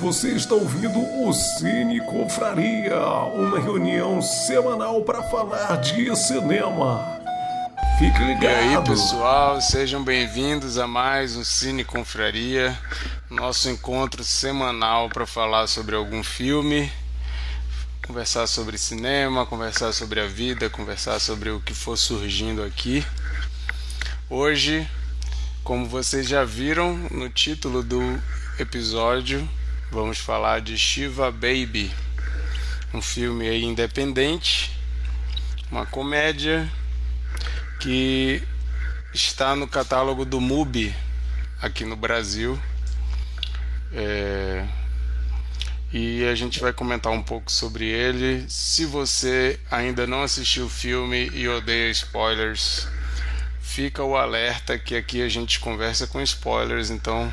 Você está ouvindo o Cine Confraria, uma reunião semanal para falar de cinema. Fique ligado. E aí, pessoal, sejam bem-vindos a mais um Cine Confraria, nosso encontro semanal para falar sobre algum filme, conversar sobre cinema, conversar sobre a vida, conversar sobre o que for surgindo aqui. Hoje, como vocês já viram no título do episódio, vamos falar de Shiva Baby, um filme aí independente, uma comédia que está no catálogo do MUBI aqui no Brasil. É... E a gente vai comentar um pouco sobre ele. Se você ainda não assistiu o filme e odeia spoilers, fica o alerta que aqui a gente conversa com spoilers, então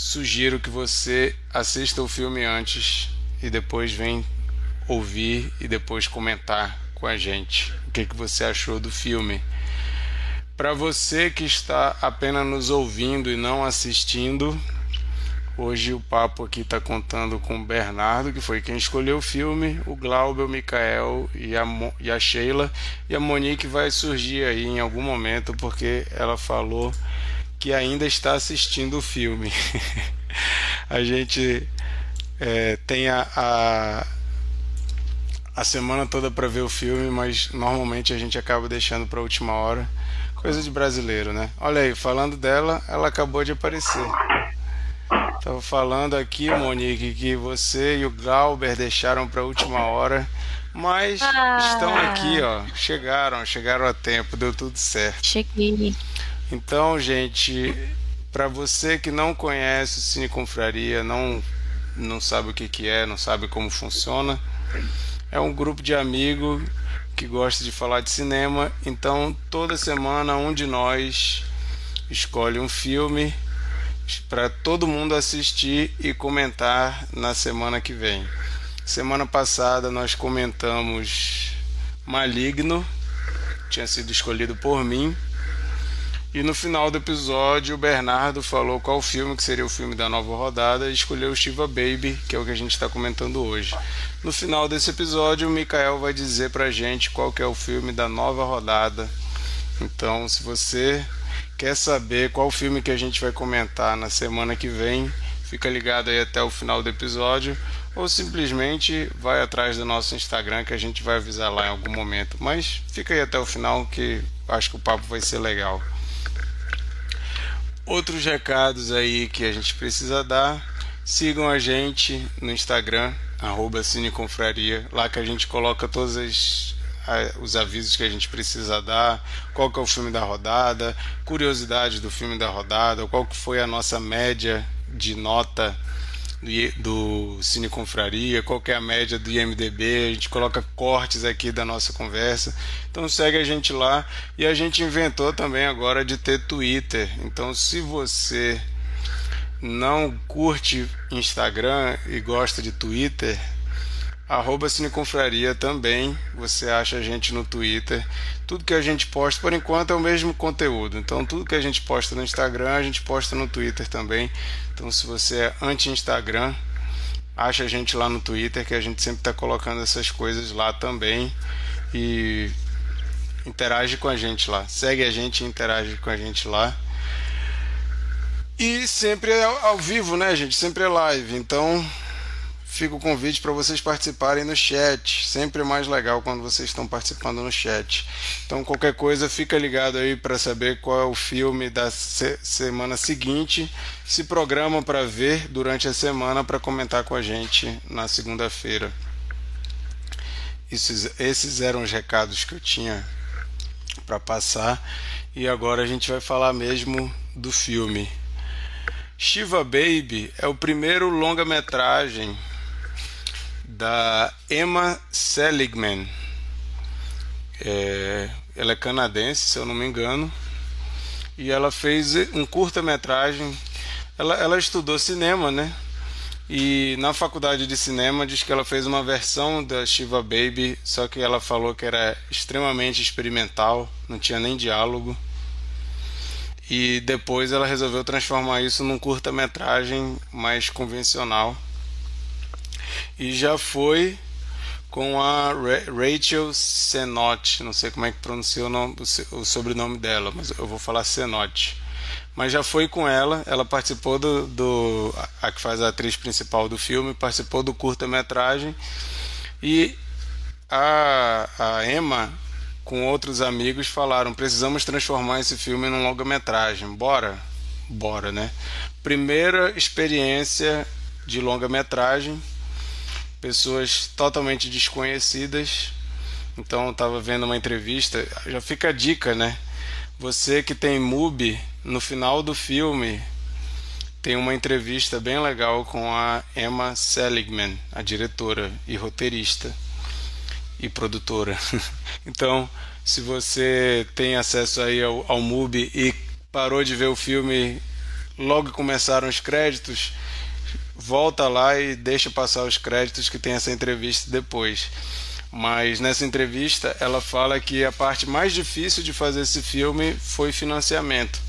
sugiro que você assista o filme antes e depois vem ouvir e depois comentar com a gente o que, que você achou do filme. Para você que está apenas nos ouvindo e não assistindo, hoje o papo aqui está contando com o Bernardo, que foi quem escolheu o filme, o Glauber, o Mikael e a, Mo e a Sheila. E a Monique vai surgir aí em algum momento, porque ela falou que ainda está assistindo o filme. a gente é, tem a, a, a semana toda para ver o filme, mas normalmente a gente acaba deixando para a última hora. Coisa de brasileiro, né? Olha aí, falando dela, ela acabou de aparecer. Tava falando aqui, Monique, que você e o Galber deixaram para a última hora, mas ah. estão aqui, ó. Chegaram, chegaram a tempo, deu tudo certo. Cheguei. Então, gente, para você que não conhece o Cine Confraria, não, não sabe o que, que é, não sabe como funciona, é um grupo de amigos que gosta de falar de cinema. Então, toda semana, um de nós escolhe um filme para todo mundo assistir e comentar na semana que vem. Semana passada nós comentamos Maligno, tinha sido escolhido por mim. E no final do episódio, o Bernardo falou qual filme que seria o filme da nova rodada e escolheu Shiva Baby, que é o que a gente está comentando hoje. No final desse episódio, o Mikael vai dizer pra gente qual que é o filme da nova rodada. Então, se você quer saber qual filme que a gente vai comentar na semana que vem, fica ligado aí até o final do episódio ou simplesmente vai atrás do nosso Instagram que a gente vai avisar lá em algum momento. Mas fica aí até o final que acho que o papo vai ser legal. Outros recados aí que a gente precisa dar. Sigam a gente no Instagram, arroba Cineconfraria, lá que a gente coloca todos as, os avisos que a gente precisa dar, qual que é o filme da rodada, curiosidades do filme da rodada, qual que foi a nossa média de nota do Cine Confraria, qual é a média do IMDB, a gente coloca cortes aqui da nossa conversa. Então segue a gente lá e a gente inventou também agora de ter Twitter. Então se você não curte Instagram e gosta de Twitter, arroba Cineconfraria também. Você acha a gente no Twitter. Tudo que a gente posta, por enquanto, é o mesmo conteúdo. Então, tudo que a gente posta no Instagram, a gente posta no Twitter também. Então, se você é anti-Instagram, acha a gente lá no Twitter, que a gente sempre está colocando essas coisas lá também. E interage com a gente lá. Segue a gente e interage com a gente lá. E sempre é ao vivo, né, gente? Sempre é live. Então, fica o convite para vocês participarem no chat. Sempre mais legal quando vocês estão participando no chat. Então, qualquer coisa, fica ligado aí para saber qual é o filme da se semana seguinte. Se programa para ver durante a semana para comentar com a gente na segunda-feira. Esses eram os recados que eu tinha para passar. E agora a gente vai falar mesmo do filme. Shiva Baby é o primeiro longa-metragem da Emma Seligman. É, ela é canadense, se eu não me engano, e ela fez um curta-metragem. Ela, ela estudou cinema, né? E na faculdade de cinema diz que ela fez uma versão da Shiva Baby, só que ela falou que era extremamente experimental, não tinha nem diálogo. E depois ela resolveu transformar isso num curta-metragem mais convencional e já foi com a Rachel Senotte, não sei como é que pronuncia o, nome, o sobrenome dela, mas eu vou falar Senotte. Mas já foi com ela, ela participou do, do a que faz a atriz principal do filme, participou do curta-metragem e a, a Emma com outros amigos falaram: precisamos transformar esse filme num longa-metragem. Bora? Bora, né? Primeira experiência de longa-metragem, pessoas totalmente desconhecidas. Então, eu estava vendo uma entrevista, já fica a dica, né? Você que tem MUBI, no final do filme tem uma entrevista bem legal com a Emma Seligman, a diretora e roteirista e produtora. então, se você tem acesso aí ao, ao MUBI e parou de ver o filme logo começaram os créditos, volta lá e deixa passar os créditos que tem essa entrevista depois. Mas nessa entrevista ela fala que a parte mais difícil de fazer esse filme foi financiamento.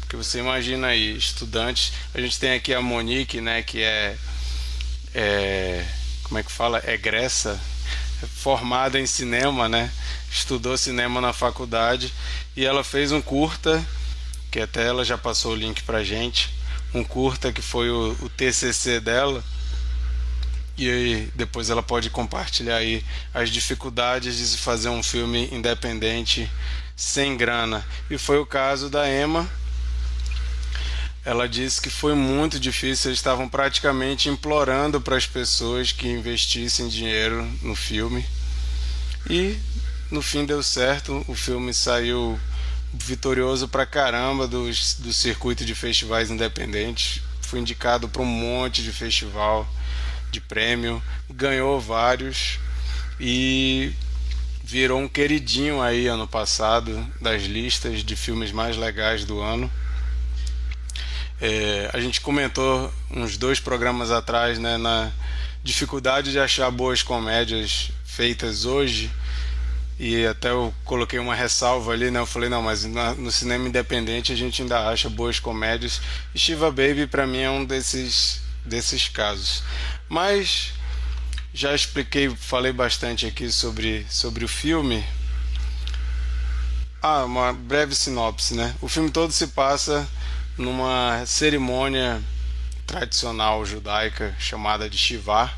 Porque você imagina aí, estudantes, a gente tem aqui a Monique, né, que é, é como é que fala? Egressa formada em cinema, né? Estudou cinema na faculdade e ela fez um curta, que até ela já passou o link pra gente, um curta que foi o, o TCC dela. E aí, depois ela pode compartilhar aí as dificuldades de se fazer um filme independente sem grana. E foi o caso da Emma, ela disse que foi muito difícil, eles estavam praticamente implorando para as pessoas que investissem dinheiro no filme. E no fim deu certo, o filme saiu vitorioso pra caramba do, do circuito de festivais independentes. Foi indicado para um monte de festival de prêmio, ganhou vários e virou um queridinho aí ano passado das listas de filmes mais legais do ano. É, a gente comentou uns dois programas atrás né, na dificuldade de achar boas comédias feitas hoje e até eu coloquei uma ressalva ali, né? Eu falei, não, mas no cinema independente a gente ainda acha boas comédias. E Shiva Baby para mim é um desses desses casos. Mas já expliquei, falei bastante aqui sobre sobre o filme. Ah, uma breve sinopse, né? O filme todo se passa numa cerimônia tradicional judaica chamada de Shiva,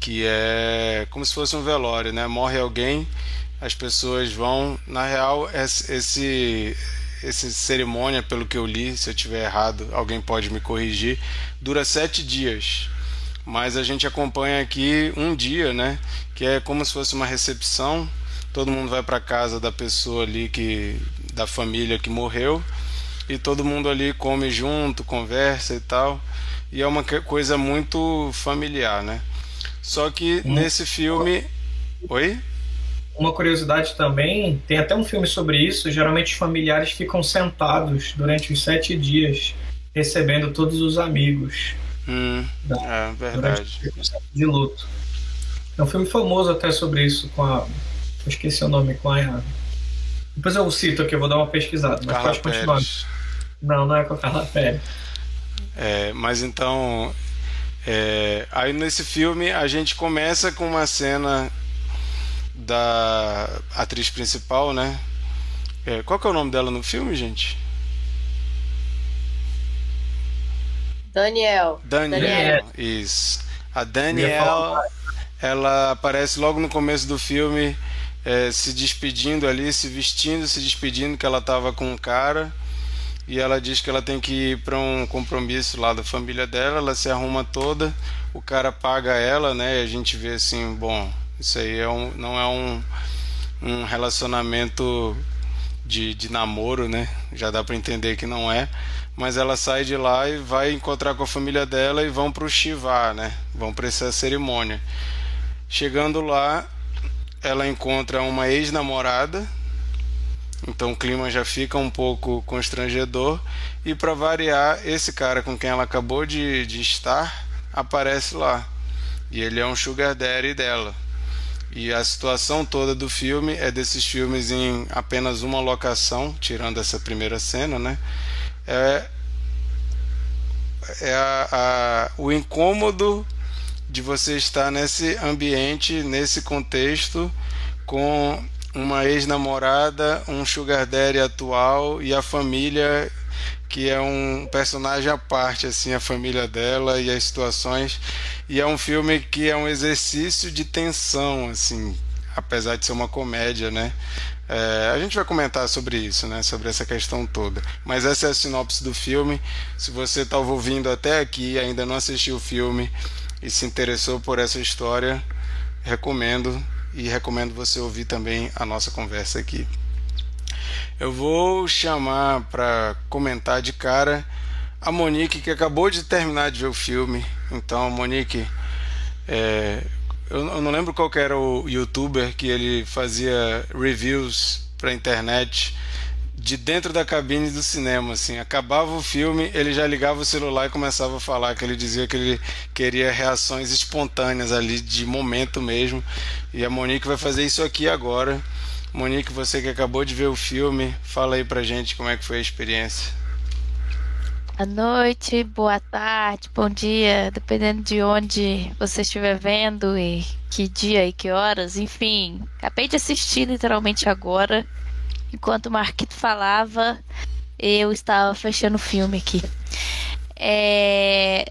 que é como se fosse um velório, né? Morre alguém, as pessoas vão. Na real, esse esse cerimônia, pelo que eu li, se eu tiver errado, alguém pode me corrigir, dura sete dias. Mas a gente acompanha aqui um dia, né? Que é como se fosse uma recepção. Todo mundo vai para casa da pessoa ali que da família que morreu e todo mundo ali come junto, conversa e tal. E é uma coisa muito familiar, né? Só que hum. nesse filme. Oi? Uma curiosidade também, tem até um filme sobre isso. Geralmente os familiares ficam sentados durante os sete dias, recebendo todos os amigos. Hum, da, é verdade. De luto. É um filme famoso até sobre isso, com a. Eu esqueci o nome, com a. Depois eu cito aqui, eu vou dar uma pesquisada, mas Carla pode continuar. Pérez. Não, não é com a Carla Pérez. É, mas então, é, aí nesse filme a gente começa com uma cena da atriz principal, né? É, qual que é o nome dela no filme, gente? Daniel. Daniel. Daniel. Isso. A Daniel, ela aparece logo no começo do filme, é, se despedindo ali, se vestindo, se despedindo que ela estava com um cara e ela diz que ela tem que ir para um compromisso lá da família dela, ela se arruma toda, o cara paga ela, né? E a gente vê assim, bom, isso aí é um, não é um, um relacionamento de, de namoro, né? Já dá para entender que não é. Mas ela sai de lá e vai encontrar com a família dela e vão para o Shiva, né? Vão para essa cerimônia. Chegando lá, ela encontra uma ex-namorada então o clima já fica um pouco constrangedor. E para variar, esse cara com quem ela acabou de, de estar aparece lá. E ele é um sugar daddy dela. E a situação toda do filme é desses filmes em apenas uma locação, tirando essa primeira cena, né? É, é a, a, o incômodo de você estar nesse ambiente, nesse contexto, com uma ex-namorada, um sugar daddy atual e a família que é um personagem à parte, assim, a família dela e as situações. E é um filme que é um exercício de tensão, assim, apesar de ser uma comédia, né? É, a gente vai comentar sobre isso, né? Sobre essa questão toda. Mas essa é a sinopse do filme. Se você está ouvindo até aqui e ainda não assistiu o filme e se interessou por essa história, recomendo e recomendo você ouvir também a nossa conversa aqui. Eu vou chamar para comentar de cara a Monique, que acabou de terminar de ver o filme. Então, Monique, é, eu, eu, não lembro qual era o youtuber que ele fazia reviews para internet de dentro da cabine do cinema, assim, acabava o filme, ele já ligava o celular e começava a falar que ele dizia que ele queria reações espontâneas ali de momento mesmo. E a Monique vai fazer isso aqui agora. Monique, você que acabou de ver o filme, fala aí pra gente como é que foi a experiência. Boa noite, boa tarde, bom dia, dependendo de onde você estiver vendo e que dia e que horas, enfim. Acabei de assistir literalmente agora. Enquanto o Marquito falava, eu estava fechando o filme aqui. É.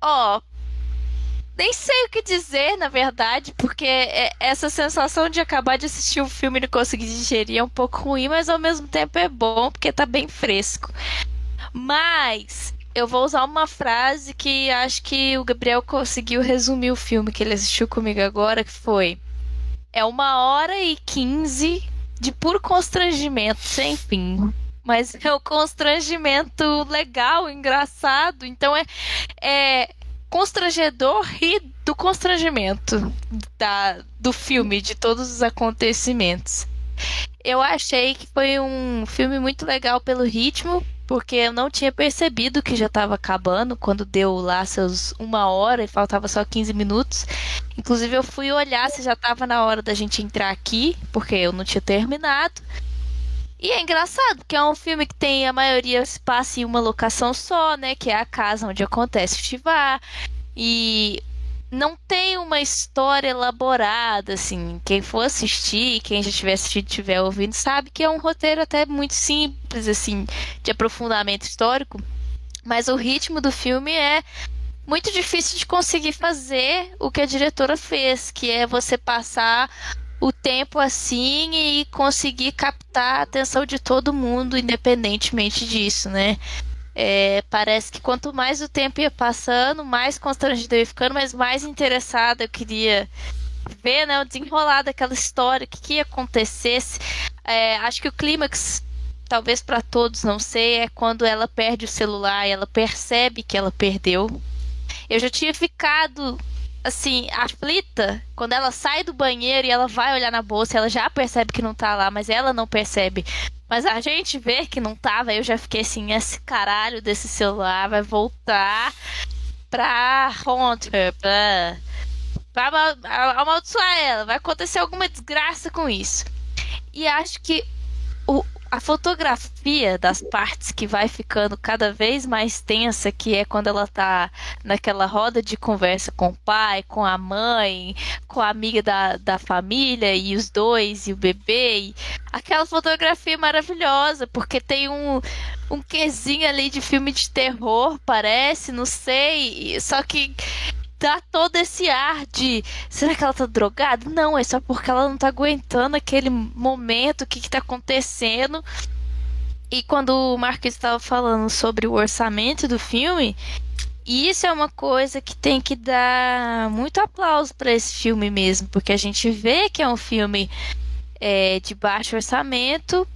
Ó, oh, nem sei o que dizer, na verdade, porque é, essa sensação de acabar de assistir um filme e não conseguir digerir é um pouco ruim, mas ao mesmo tempo é bom, porque tá bem fresco. Mas eu vou usar uma frase que acho que o Gabriel conseguiu resumir o filme que ele assistiu comigo agora, que foi é uma hora e quinze de puro constrangimento, sem fim. Mas é um constrangimento legal, engraçado. Então é, é constrangedor e do constrangimento da, do filme, de todos os acontecimentos. Eu achei que foi um filme muito legal pelo ritmo, porque eu não tinha percebido que já estava acabando quando deu lá seus uma hora e faltava só 15 minutos. Inclusive eu fui olhar se já estava na hora da gente entrar aqui, porque eu não tinha terminado. E é engraçado, porque é um filme que tem a maioria se passa em uma locação só, né? Que é a casa onde acontece o Shivar. E não tem uma história elaborada, assim. Quem for assistir, quem já tiver assistido estiver ouvindo, sabe que é um roteiro até muito simples, assim, de aprofundamento histórico. Mas o ritmo do filme é muito difícil de conseguir fazer o que a diretora fez, que é você passar o tempo assim e conseguir captar a atenção de todo mundo, independentemente disso, né? É, parece que quanto mais o tempo ia passando, mais constrangido eu ia ficando, mas mais interessada eu queria ver né, o desenrolar daquela história, o que, que ia acontecer. É, acho que o clímax, talvez para todos, não sei, é quando ela perde o celular e ela percebe que ela perdeu. Eu já tinha ficado assim, aflita, quando ela sai do banheiro e ela vai olhar na bolsa, ela já percebe que não tá lá, mas ela não percebe. Mas a gente vê que não tava, eu já fiquei assim, esse caralho desse celular vai voltar pra Hunter, pra, pra amaldiçoar ela, vai acontecer alguma desgraça com isso. E acho que o, a fotografia das partes que vai ficando cada vez mais tensa, que é quando ela tá naquela roda de conversa com o pai, com a mãe, com a amiga da, da família e os dois e o bebê. E aquela fotografia maravilhosa, porque tem um, um quezinho ali de filme de terror, parece, não sei. Só que dá todo esse ar de será que ela tá drogada? Não, é só porque ela não tá aguentando aquele momento, o que, que tá acontecendo. E quando o Marcos estava falando sobre o orçamento do filme, isso é uma coisa que tem que dar muito aplauso para esse filme mesmo, porque a gente vê que é um filme é, de baixo orçamento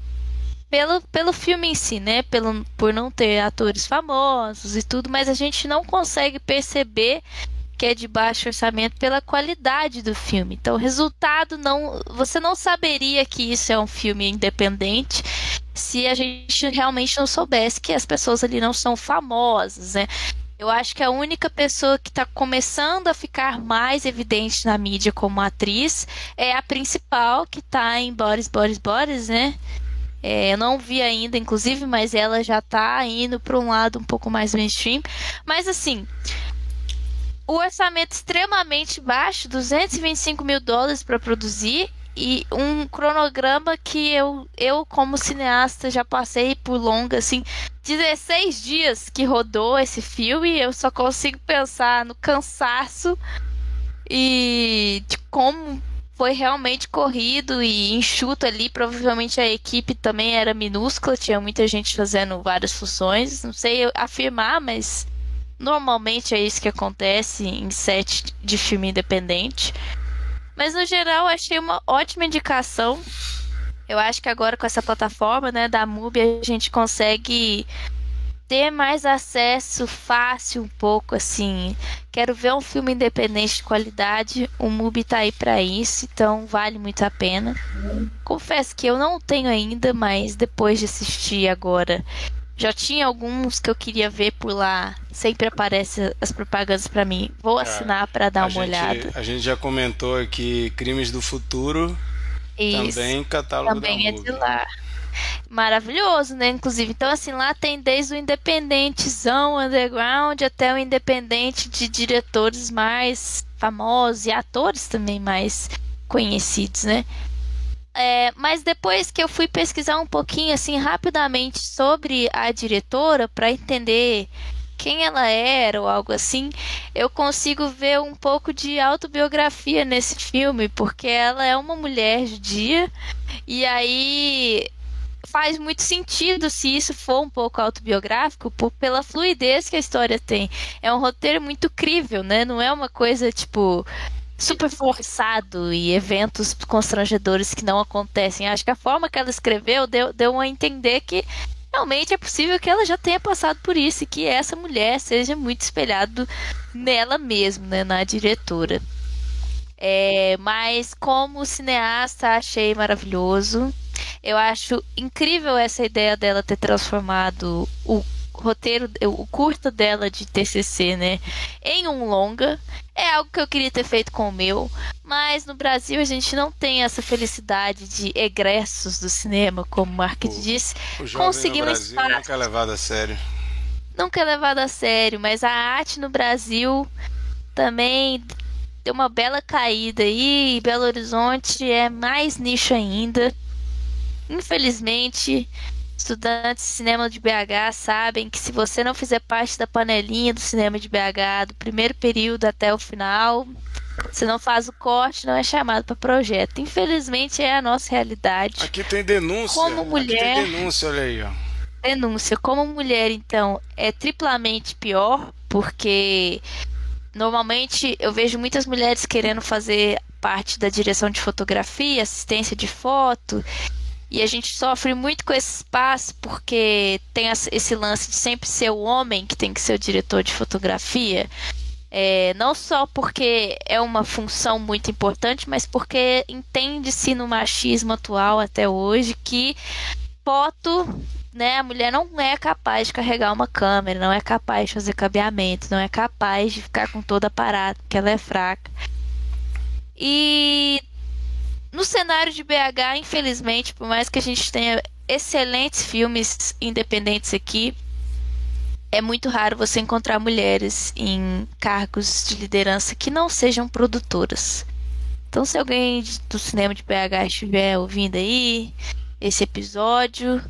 pelo, pelo filme em si, né? Pelo, por não ter atores famosos e tudo, mas a gente não consegue perceber que é de baixo orçamento pela qualidade do filme. Então, o resultado não, você não saberia que isso é um filme independente se a gente realmente não soubesse que as pessoas ali não são famosas, né? Eu acho que a única pessoa que está começando a ficar mais evidente na mídia como atriz é a principal que está em Boris, Boris, Boris, né? É, eu não vi ainda, inclusive, mas ela já está indo para um lado um pouco mais mainstream. Mas assim, o orçamento extremamente baixo, 225 mil dólares para produzir e um cronograma que eu, eu como cineasta já passei por longa assim 16 dias que rodou esse filme eu só consigo pensar no cansaço e de como foi realmente corrido e enxuto ali. Provavelmente a equipe também era minúscula, tinha muita gente fazendo várias funções. Não sei afirmar, mas normalmente é isso que acontece em set de filme independente. Mas no geral achei uma ótima indicação. Eu acho que agora com essa plataforma, né, da MUBI, a gente consegue ter mais acesso fácil um pouco assim. Quero ver um filme independente de qualidade, o MUBI tá aí para isso, então vale muito a pena. Confesso que eu não tenho ainda, mas depois de assistir agora, já tinha alguns que eu queria ver por lá. Sempre aparece as propagandas para mim. Vou assinar para dar uma gente, olhada. A gente já comentou aqui Crimes do Futuro. Isso. Também catálogo também da é de lá maravilhoso, né? Inclusive, então assim, lá tem desde o independentezão underground até o independente de diretores mais famosos e atores também mais conhecidos, né? É, mas depois que eu fui pesquisar um pouquinho assim rapidamente sobre a diretora para entender quem ela era ou algo assim, eu consigo ver um pouco de autobiografia nesse filme, porque ela é uma mulher judia e aí faz muito sentido se isso for um pouco autobiográfico, por, pela fluidez que a história tem. É um roteiro muito crível, né? Não é uma coisa tipo super forçado e eventos constrangedores que não acontecem. Acho que a forma que ela escreveu deu, deu a entender que realmente é possível que ela já tenha passado por isso e que essa mulher seja muito espelhado nela mesma, né, na diretora. É, mas como cineasta achei maravilhoso. Eu acho incrível essa ideia dela ter transformado o roteiro, o curto dela de TCC, né, em um longa. É algo que eu queria ter feito com o meu, mas no Brasil a gente não tem essa felicidade de egressos do cinema, como o Mark disse. O Conseguimos no Brasil nunca é levado a sério. Nunca é levado a sério, mas a arte no Brasil também deu uma bela caída aí. Belo Horizonte é mais nicho ainda. Infelizmente, estudantes de cinema de BH sabem que se você não fizer parte da panelinha do cinema de BH, do primeiro período até o final, você não faz o corte, não é chamado para projeto. Infelizmente é a nossa realidade. Aqui tem denúncia. Como mulher. Aqui tem denúncia, olha aí, ó. Denúncia. Como mulher, então, é triplamente pior, porque normalmente eu vejo muitas mulheres querendo fazer parte da direção de fotografia, assistência de foto, e a gente sofre muito com esse espaço porque tem esse lance de sempre ser o homem que tem que ser o diretor de fotografia. É, não só porque é uma função muito importante, mas porque entende-se no machismo atual até hoje que foto, né, a mulher não é capaz de carregar uma câmera, não é capaz de fazer cabeamento, não é capaz de ficar com todo aparato, porque ela é fraca. E no cenário de BH, infelizmente, por mais que a gente tenha excelentes filmes independentes aqui, é muito raro você encontrar mulheres em cargos de liderança que não sejam produtoras. Então, se alguém do cinema de BH estiver ouvindo aí esse episódio,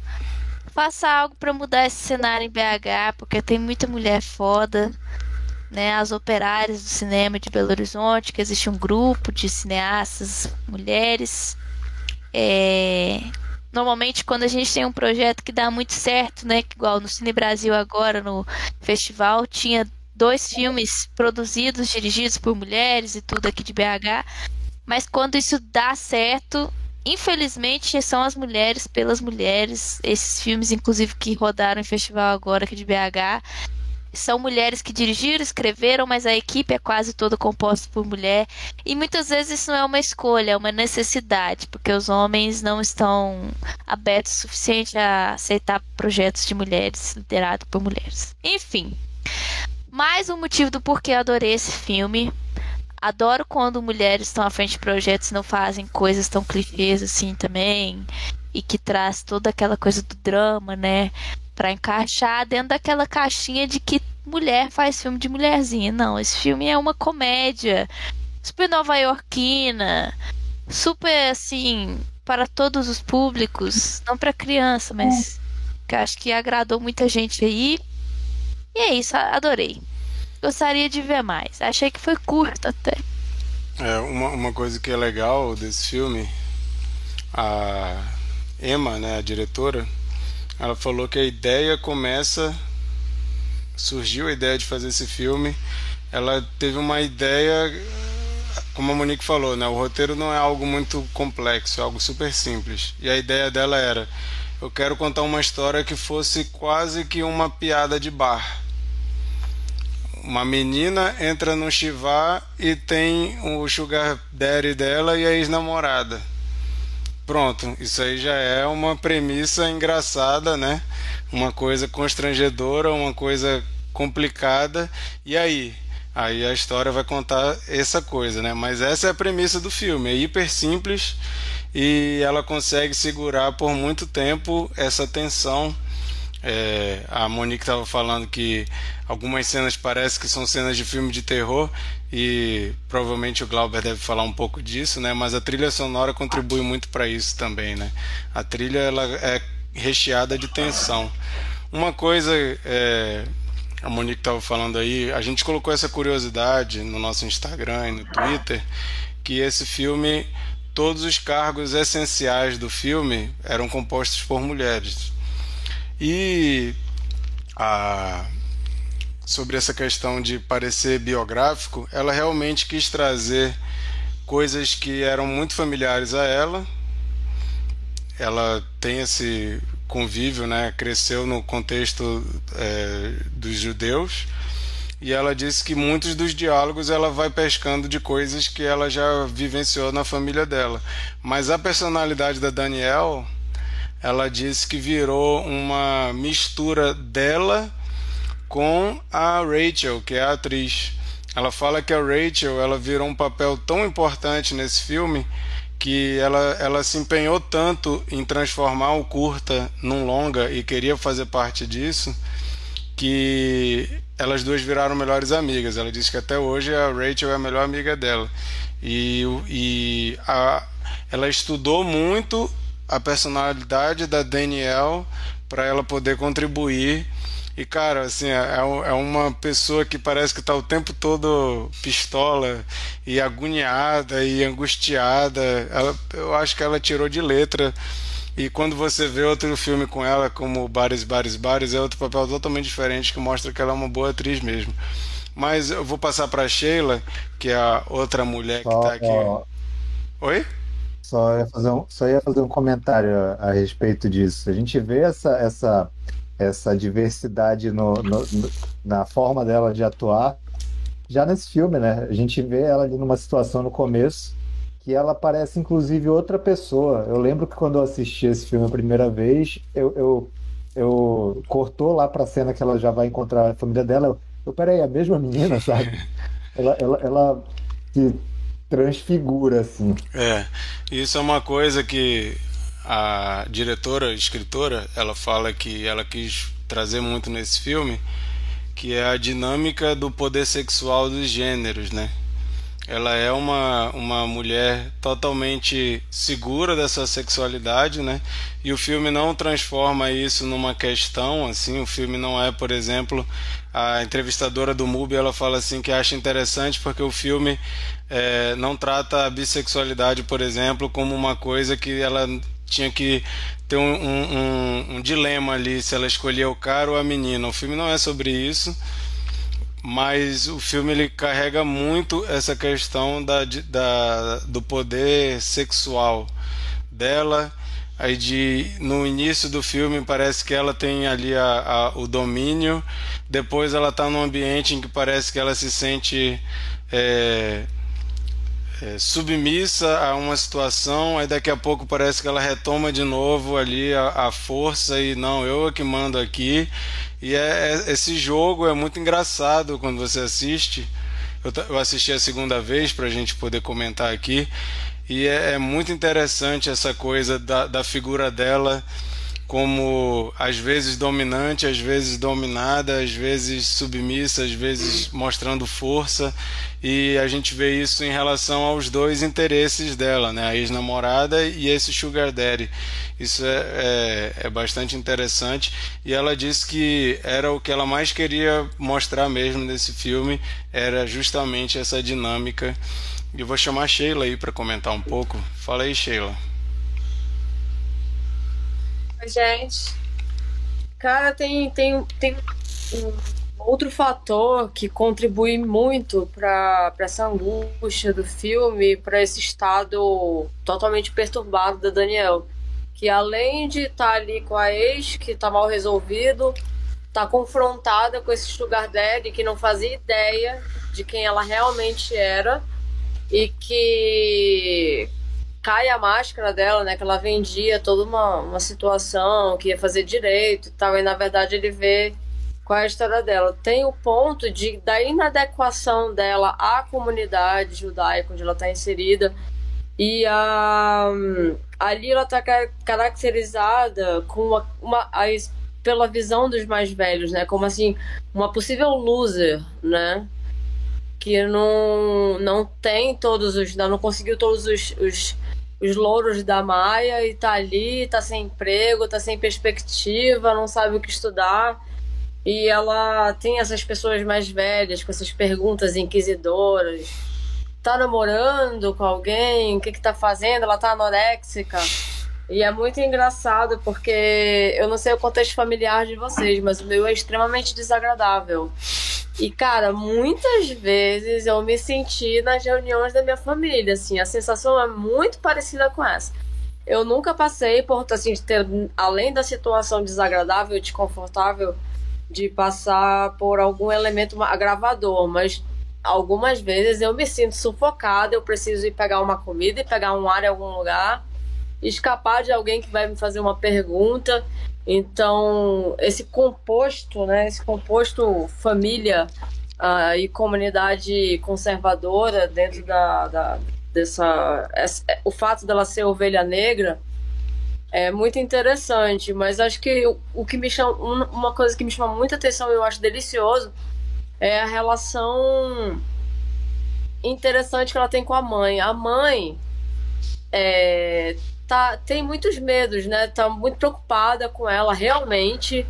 faça algo para mudar esse cenário em BH, porque tem muita mulher foda né, as operárias do cinema de Belo Horizonte, que existe um grupo de cineastas mulheres. É, normalmente quando a gente tem um projeto que dá muito certo, né, igual no Cine Brasil agora no festival, tinha dois filmes produzidos, dirigidos por mulheres e tudo aqui de BH. Mas quando isso dá certo, infelizmente são as mulheres pelas mulheres. Esses filmes, inclusive, que rodaram em festival agora aqui de BH, são mulheres que dirigiram, escreveram, mas a equipe é quase toda composta por mulher. E muitas vezes isso não é uma escolha, é uma necessidade, porque os homens não estão abertos o suficiente a aceitar projetos de mulheres liderados por mulheres. Enfim, mais um motivo do porquê eu adorei esse filme. Adoro quando mulheres estão à frente de projetos e não fazem coisas tão clichês assim também. E que traz toda aquela coisa do drama, né? Para encaixar dentro daquela caixinha de que mulher faz filme de mulherzinha. Não, esse filme é uma comédia super nova-iorquina, super assim, para todos os públicos, não para criança, mas que acho que agradou muita gente aí. E é isso, adorei. Gostaria de ver mais. Achei que foi curto até. É, uma, uma coisa que é legal desse filme, a Emma, né, a diretora, ela falou que a ideia começa. Surgiu a ideia de fazer esse filme. Ela teve uma ideia, como a Monique falou, né? O roteiro não é algo muito complexo, é algo super simples. E a ideia dela era: eu quero contar uma história que fosse quase que uma piada de bar. Uma menina entra no chivá e tem o sugar daddy dela e a ex-namorada Pronto, isso aí já é uma premissa engraçada, né? Uma coisa constrangedora, uma coisa complicada. E aí? Aí a história vai contar essa coisa, né? Mas essa é a premissa do filme, é hiper simples e ela consegue segurar por muito tempo essa tensão é, a Monique estava falando que algumas cenas parecem que são cenas de filme de terror e provavelmente o Glauber deve falar um pouco disso, né? Mas a trilha sonora contribui muito para isso também, né? A trilha ela é recheada de tensão. Uma coisa é, a Monique estava falando aí, a gente colocou essa curiosidade no nosso Instagram e no Twitter que esse filme todos os cargos essenciais do filme eram compostos por mulheres. E a, sobre essa questão de parecer biográfico, ela realmente quis trazer coisas que eram muito familiares a ela. Ela tem esse convívio, né? cresceu no contexto é, dos judeus e ela disse que muitos dos diálogos ela vai pescando de coisas que ela já vivenciou na família dela. Mas a personalidade da Danielle ela disse que virou uma mistura dela com a Rachel, que é a atriz. Ela fala que a Rachel ela virou um papel tão importante nesse filme que ela, ela se empenhou tanto em transformar o curta num longa e queria fazer parte disso que elas duas viraram melhores amigas. Ela disse que até hoje a Rachel é a melhor amiga dela. E, e a, ela estudou muito a personalidade da Danielle para ela poder contribuir. E, cara, assim, é, é, é uma pessoa que parece que está o tempo todo pistola e agoniada e angustiada. Ela, eu acho que ela tirou de letra. E quando você vê outro filme com ela, como Bares, Bares, Bares, é outro papel totalmente diferente que mostra que ela é uma boa atriz mesmo. Mas eu vou passar para Sheila, que é a outra mulher que está aqui. Oi? Só ia fazer um, só ia fazer um comentário a, a respeito disso. A gente vê essa, essa, essa diversidade no, no, no, na forma dela de atuar já nesse filme, né? A gente vê ela ali numa situação no começo que ela parece inclusive outra pessoa. Eu lembro que quando eu assisti esse filme a primeira vez, eu, eu, eu cortou lá pra cena que ela já vai encontrar a família dela. Eu, eu peraí, é a mesma menina, sabe? ela, ela, ela se transfigura, assim. É, isso é uma coisa que a diretora, escritora, ela fala que ela quis trazer muito nesse filme, que é a dinâmica do poder sexual dos gêneros, né? Ela é uma, uma mulher totalmente segura dessa sexualidade, né? E o filme não transforma isso numa questão, assim. O filme não é, por exemplo, a entrevistadora do MUBI, ela fala assim que acha interessante porque o filme é, não trata a bissexualidade, por exemplo, como uma coisa que ela tinha que ter um, um, um, dilema ali se ela escolhia o cara ou a menina. O filme não é sobre isso mas o filme ele carrega muito essa questão da, da, do poder sexual dela. Aí de no início do filme parece que ela tem ali a, a o domínio, depois ela está num ambiente em que parece que ela se sente é, é, submissa a uma situação, aí daqui a pouco parece que ela retoma de novo ali a, a força e não, eu é que mando aqui. E é, é, esse jogo é muito engraçado quando você assiste. Eu, eu assisti a segunda vez para a gente poder comentar aqui. E é, é, muito interessante essa coisa da, da figura dela como às vezes dominante, às vezes dominada, às vezes submissa, às vezes mostrando força. E a gente vê isso em relação aos dois interesses dela, né? a ex-namorada e esse Sugar Daddy. Isso é, é, é, bastante interessante. E ela disse que era o que ela mais queria mostrar mesmo nesse filme, era justamente essa dinâmica. E vou chamar a Sheila aí para comentar um pouco. Fala aí, Sheila. Gente. Cara, tem, tem, tem um outro fator que contribui muito para essa angústia do filme, para esse estado totalmente perturbado da Daniel que além de estar tá ali com a ex, que está mal resolvido, está confrontada com esse sugar daddy que não fazia ideia de quem ela realmente era e que cai a máscara dela, né? Que ela vendia toda uma, uma situação, que ia fazer direito e tal, e na verdade ele vê qual é a história dela. Tem o ponto de da inadequação dela à comunidade judaica onde ela está inserida e a, ali ela está caracterizada com uma, uma a, pela visão dos mais velhos, né? Como assim, uma possível loser, né? Que não, não tem todos os. Não conseguiu todos os, os, os louros da Maia e tá ali, tá sem emprego, tá sem perspectiva, não sabe o que estudar. E ela tem essas pessoas mais velhas com essas perguntas inquisidoras tá namorando com alguém, o que que tá fazendo, ela tá anoréxica. E é muito engraçado porque eu não sei o contexto familiar de vocês, mas o meu é extremamente desagradável. E, cara, muitas vezes eu me senti nas reuniões da minha família, assim, a sensação é muito parecida com essa. Eu nunca passei por, assim, ter, além da situação desagradável desconfortável, de passar por algum elemento agravador, mas algumas vezes eu me sinto sufocada, eu preciso ir pegar uma comida e pegar um ar em algum lugar, escapar de alguém que vai me fazer uma pergunta. Então, esse composto, né, esse composto família uh, e comunidade conservadora dentro da, da dessa essa, o fato dela ser ovelha negra é muito interessante, mas acho que o, o que me chama uma coisa que me chama muita atenção e eu acho delicioso é a relação interessante que ela tem com a mãe. A mãe é, tá, tem muitos medos, né? Tá muito preocupada com ela, realmente.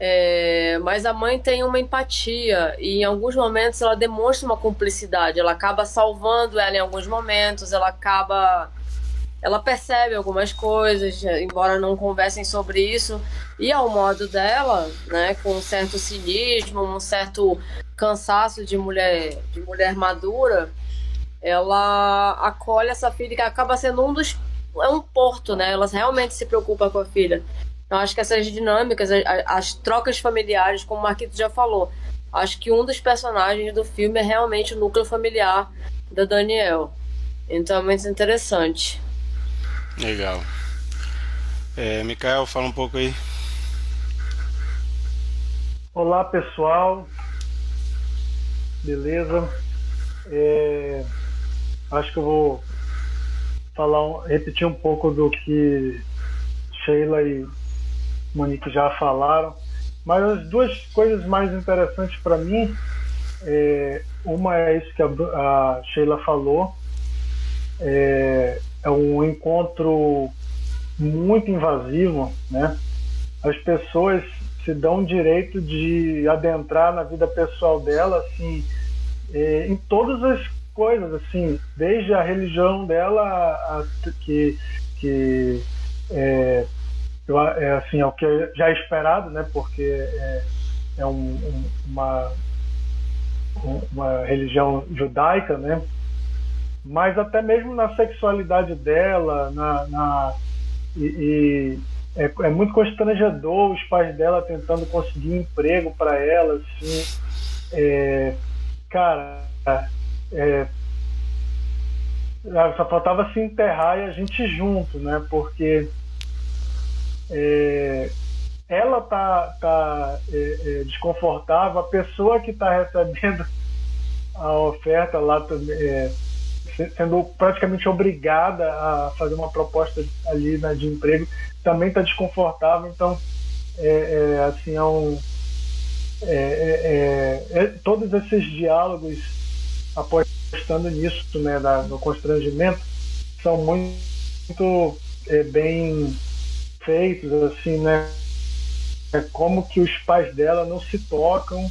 É, mas a mãe tem uma empatia e em alguns momentos ela demonstra uma cumplicidade. Ela acaba salvando ela em alguns momentos, ela acaba ela percebe algumas coisas, embora não conversem sobre isso, e ao modo dela, né, com um certo cinismo, um certo cansaço de mulher, de mulher madura, ela acolhe essa filha que acaba sendo um dos é um porto, né? Ela realmente se preocupa com a filha. Eu acho que essas dinâmicas, as, as trocas familiares, como o Marquito já falou, acho que um dos personagens do filme é realmente o núcleo familiar da Daniel. Então é muito interessante. Legal. É, Mikael, fala um pouco aí. Olá, pessoal. Beleza? É, acho que eu vou falar, repetir um pouco do que Sheila e Monique já falaram. Mas as duas coisas mais interessantes para mim, é, uma é isso que a, a Sheila falou, é, é um encontro muito invasivo, né? As pessoas se dão o direito de adentrar na vida pessoal dela, assim, é, em todas as coisas, assim, desde a religião dela, a, que, que é, é, assim, é o que já é esperado, né? Porque é, é um, um, uma, uma religião judaica, né? mas até mesmo na sexualidade dela, na, na e, e é, é, muito constrangedor os pais dela tentando conseguir emprego para ela, assim, é, cara, é, só faltava se enterrar e a gente junto, né? Porque é, ela tá, tá é, é, desconfortável, a pessoa que está recebendo a oferta lá também sendo praticamente obrigada a fazer uma proposta ali né, de emprego, também está desconfortável. Então, é, é, assim, é um, é, é, é, todos esses diálogos apostando nisso, né, da, no constrangimento, são muito bem feitos, assim, né? como que os pais dela não se tocam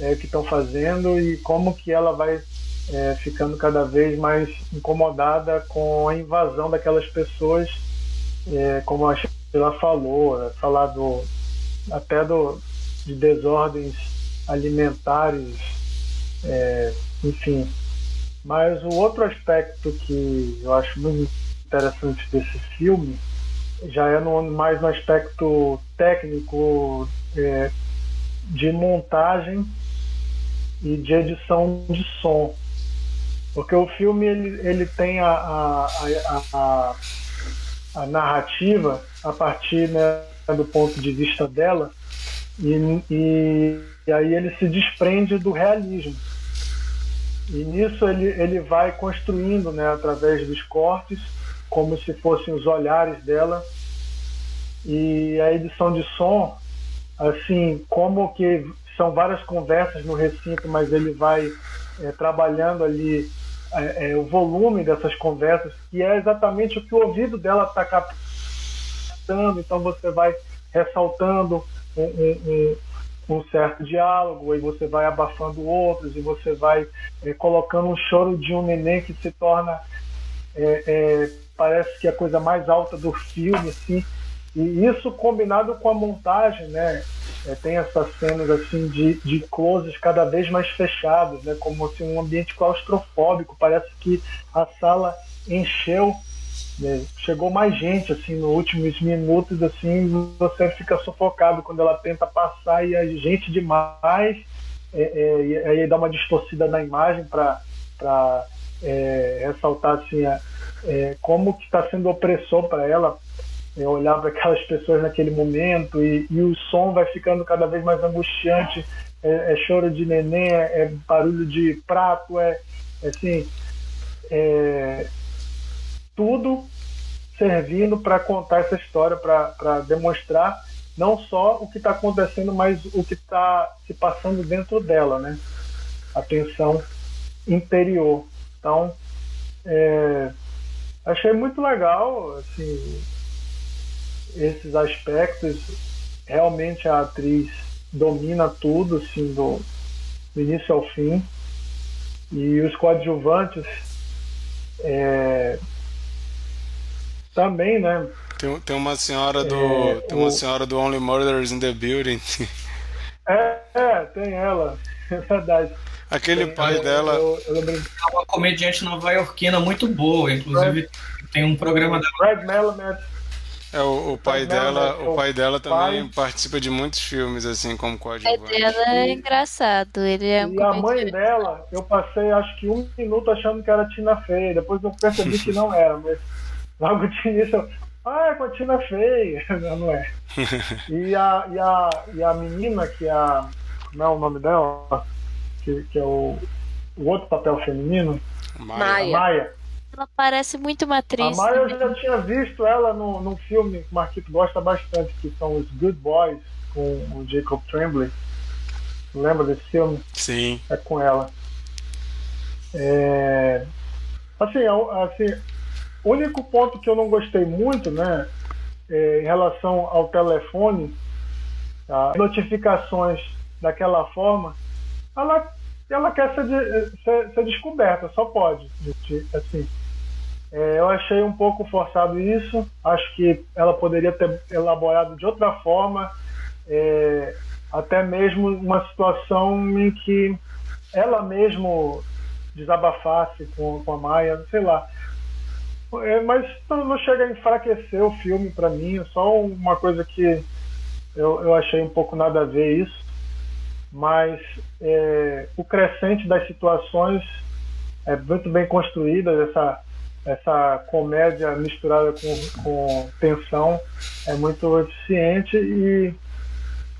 é, que estão fazendo e como que ela vai é, ficando cada vez mais incomodada com a invasão daquelas pessoas, é, como a Sheila falou, né, falar do, até do, de desordens alimentares, é, enfim. Mas o outro aspecto que eu acho muito interessante desse filme já é no, mais no aspecto técnico é, de montagem e de edição de som. Porque o filme ele, ele tem a, a, a, a, narrativa a partir né, do ponto de vista dela e, e, e, aí ele se desprende do realismo. E nisso ele, ele vai construindo né, através dos cortes, como se fossem os olhares dela. E a edição de som, assim, como que são várias conversas no recinto, mas ele vai é, trabalhando ali é, é, o volume dessas conversas, que é exatamente o que o ouvido dela está captando, então você vai ressaltando um, um, um, certo diálogo, e você vai abafando outros, e você vai é, colocando um choro de um neném que se torna, é, é, parece que é a coisa mais alta do filme, assim, e isso combinado com a montagem, né? É, tem essas cenas assim de, de closes cada vez mais fechados, né? Como assim, um ambiente claustrofóbico. Parece que a sala encheu, né? chegou mais gente assim nos últimos minutos, assim você fica sufocado quando ela tenta passar e a gente demais. É, é, e aí dá uma distorcida na imagem para é, ressaltar assim a, é, como que está sendo opressor para ela é, olhar para aquelas pessoas naquele momento e, e, o som vai ficando cada vez mais angustiante. É, é choro de neném, é, é, barulho de prato, é, é assim, é, tudo servindo para contar essa história, para demonstrar não só o que está acontecendo, mas o que está se passando dentro dela, né? A tensão interior. Então, é, achei muito legal, assim, esses aspectos, realmente a atriz domina tudo, assim, do, do início ao fim. E os coadjuvantes é, também, né? Tem, tem uma senhora do. É, tem uma o... senhora do Only Murders in the Building. É, é tem ela, é verdade. Aquele tem, pai eu, dela. Eu, eu, eu é uma comediante nova-iorquina muito boa, inclusive Brad, tem um programa da. Brad Melamed é, o, o pai dela, o pai dela também pai... participa de muitos filmes, assim, como coadjuvante. O pai dela é engraçado, ele é um E a mãe dela, eu passei acho que um minuto achando que era Tina Fey, depois eu percebi que não era, mas logo de início ah, é com a Tina Fey, não, não é. E a, e, a, e a menina, que é a, como é o nome dela? Que, que é o, o outro papel feminino? Maia. Maia ela parece muito uma atriz. A Maia eu já tinha visto ela no, num filme que o Marquito gosta bastante, que são os Good Boys, com o Jacob Tremblay. Lembra desse filme? Sim. É com ela. É... Assim, assim, o único ponto que eu não gostei muito, né, é, em relação ao telefone, tá? notificações daquela forma, ela, ela quer ser, ser, ser descoberta, só pode. Assim, é, eu achei um pouco forçado isso. Acho que ela poderia ter elaborado de outra forma, é, até mesmo uma situação em que ela mesmo desabafasse com, com a Maia, sei lá. É, mas não, chega a enfraquecer o filme para mim, é só uma coisa que eu, eu achei um pouco nada a ver isso. Mas é, o crescente das situações é muito bem construída, essa essa comédia misturada com, com tensão é muito eficiente e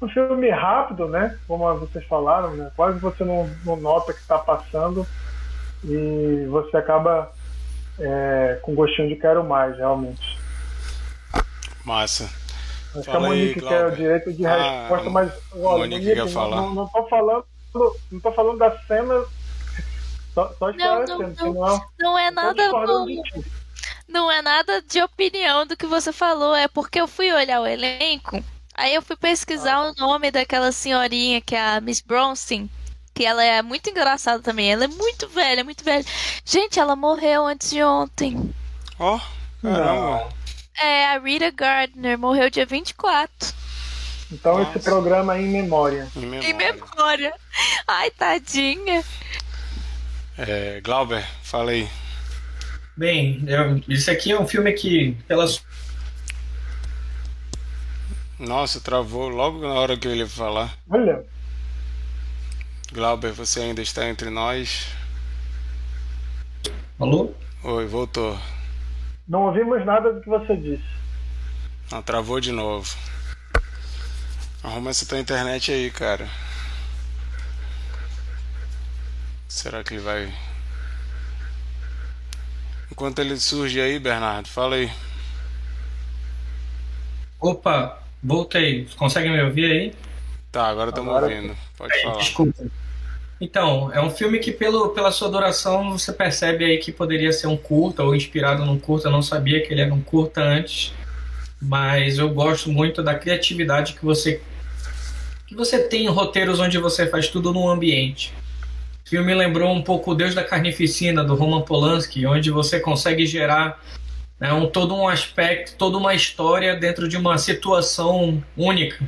um filme rápido, né? Como vocês falaram, né? quase você não, não nota que está passando e você acaba é, com gostinho de quero mais, realmente. Massa. Acho Fala que a Monique aí, quer o direito de Ah, resposta, mas olha, Monique Monique, quer não, falar. Não, não tô falando, não tô falando da cena. Só, só Não, não, senão Não é nada bom. Não é nada de opinião do que você falou, é porque eu fui olhar o elenco, aí eu fui pesquisar o nome daquela senhorinha que é a Miss Bronson, que ela é muito engraçada também. Ela é muito velha, muito velha. Gente, ela morreu antes de ontem. Ó, caramba. É, a Rita Gardner morreu dia 24. Então Nossa. esse programa é em memória. Em memória. Em memória. Ai, tadinha. É, Glauber, fala aí. Bem, eu- isso aqui é um filme que, pelas Nossa, travou logo na hora que eu ia falar. Olha, Glauber, você ainda está entre nós? Falou? Oi, voltou. não ouvimos nada do que você disse. Não, travou de novo. Arruma essa tua internet aí, cara. Será que ele vai. Enquanto ele surge aí, Bernardo, fala aí. Opa, voltei. Conseguem me ouvir aí? Tá, agora estamos ouvindo. Pode falar. Desculpa. Então, é um filme que pelo, pela sua duração você percebe aí que poderia ser um curta ou inspirado num curta. Eu não sabia que ele era um curta antes, mas eu gosto muito da criatividade que você que você tem em roteiros onde você faz tudo num ambiente. O filme lembrou um pouco o Deus da Carnificina do Roman Polanski, onde você consegue gerar né, um, todo um aspecto, toda uma história dentro de uma situação única.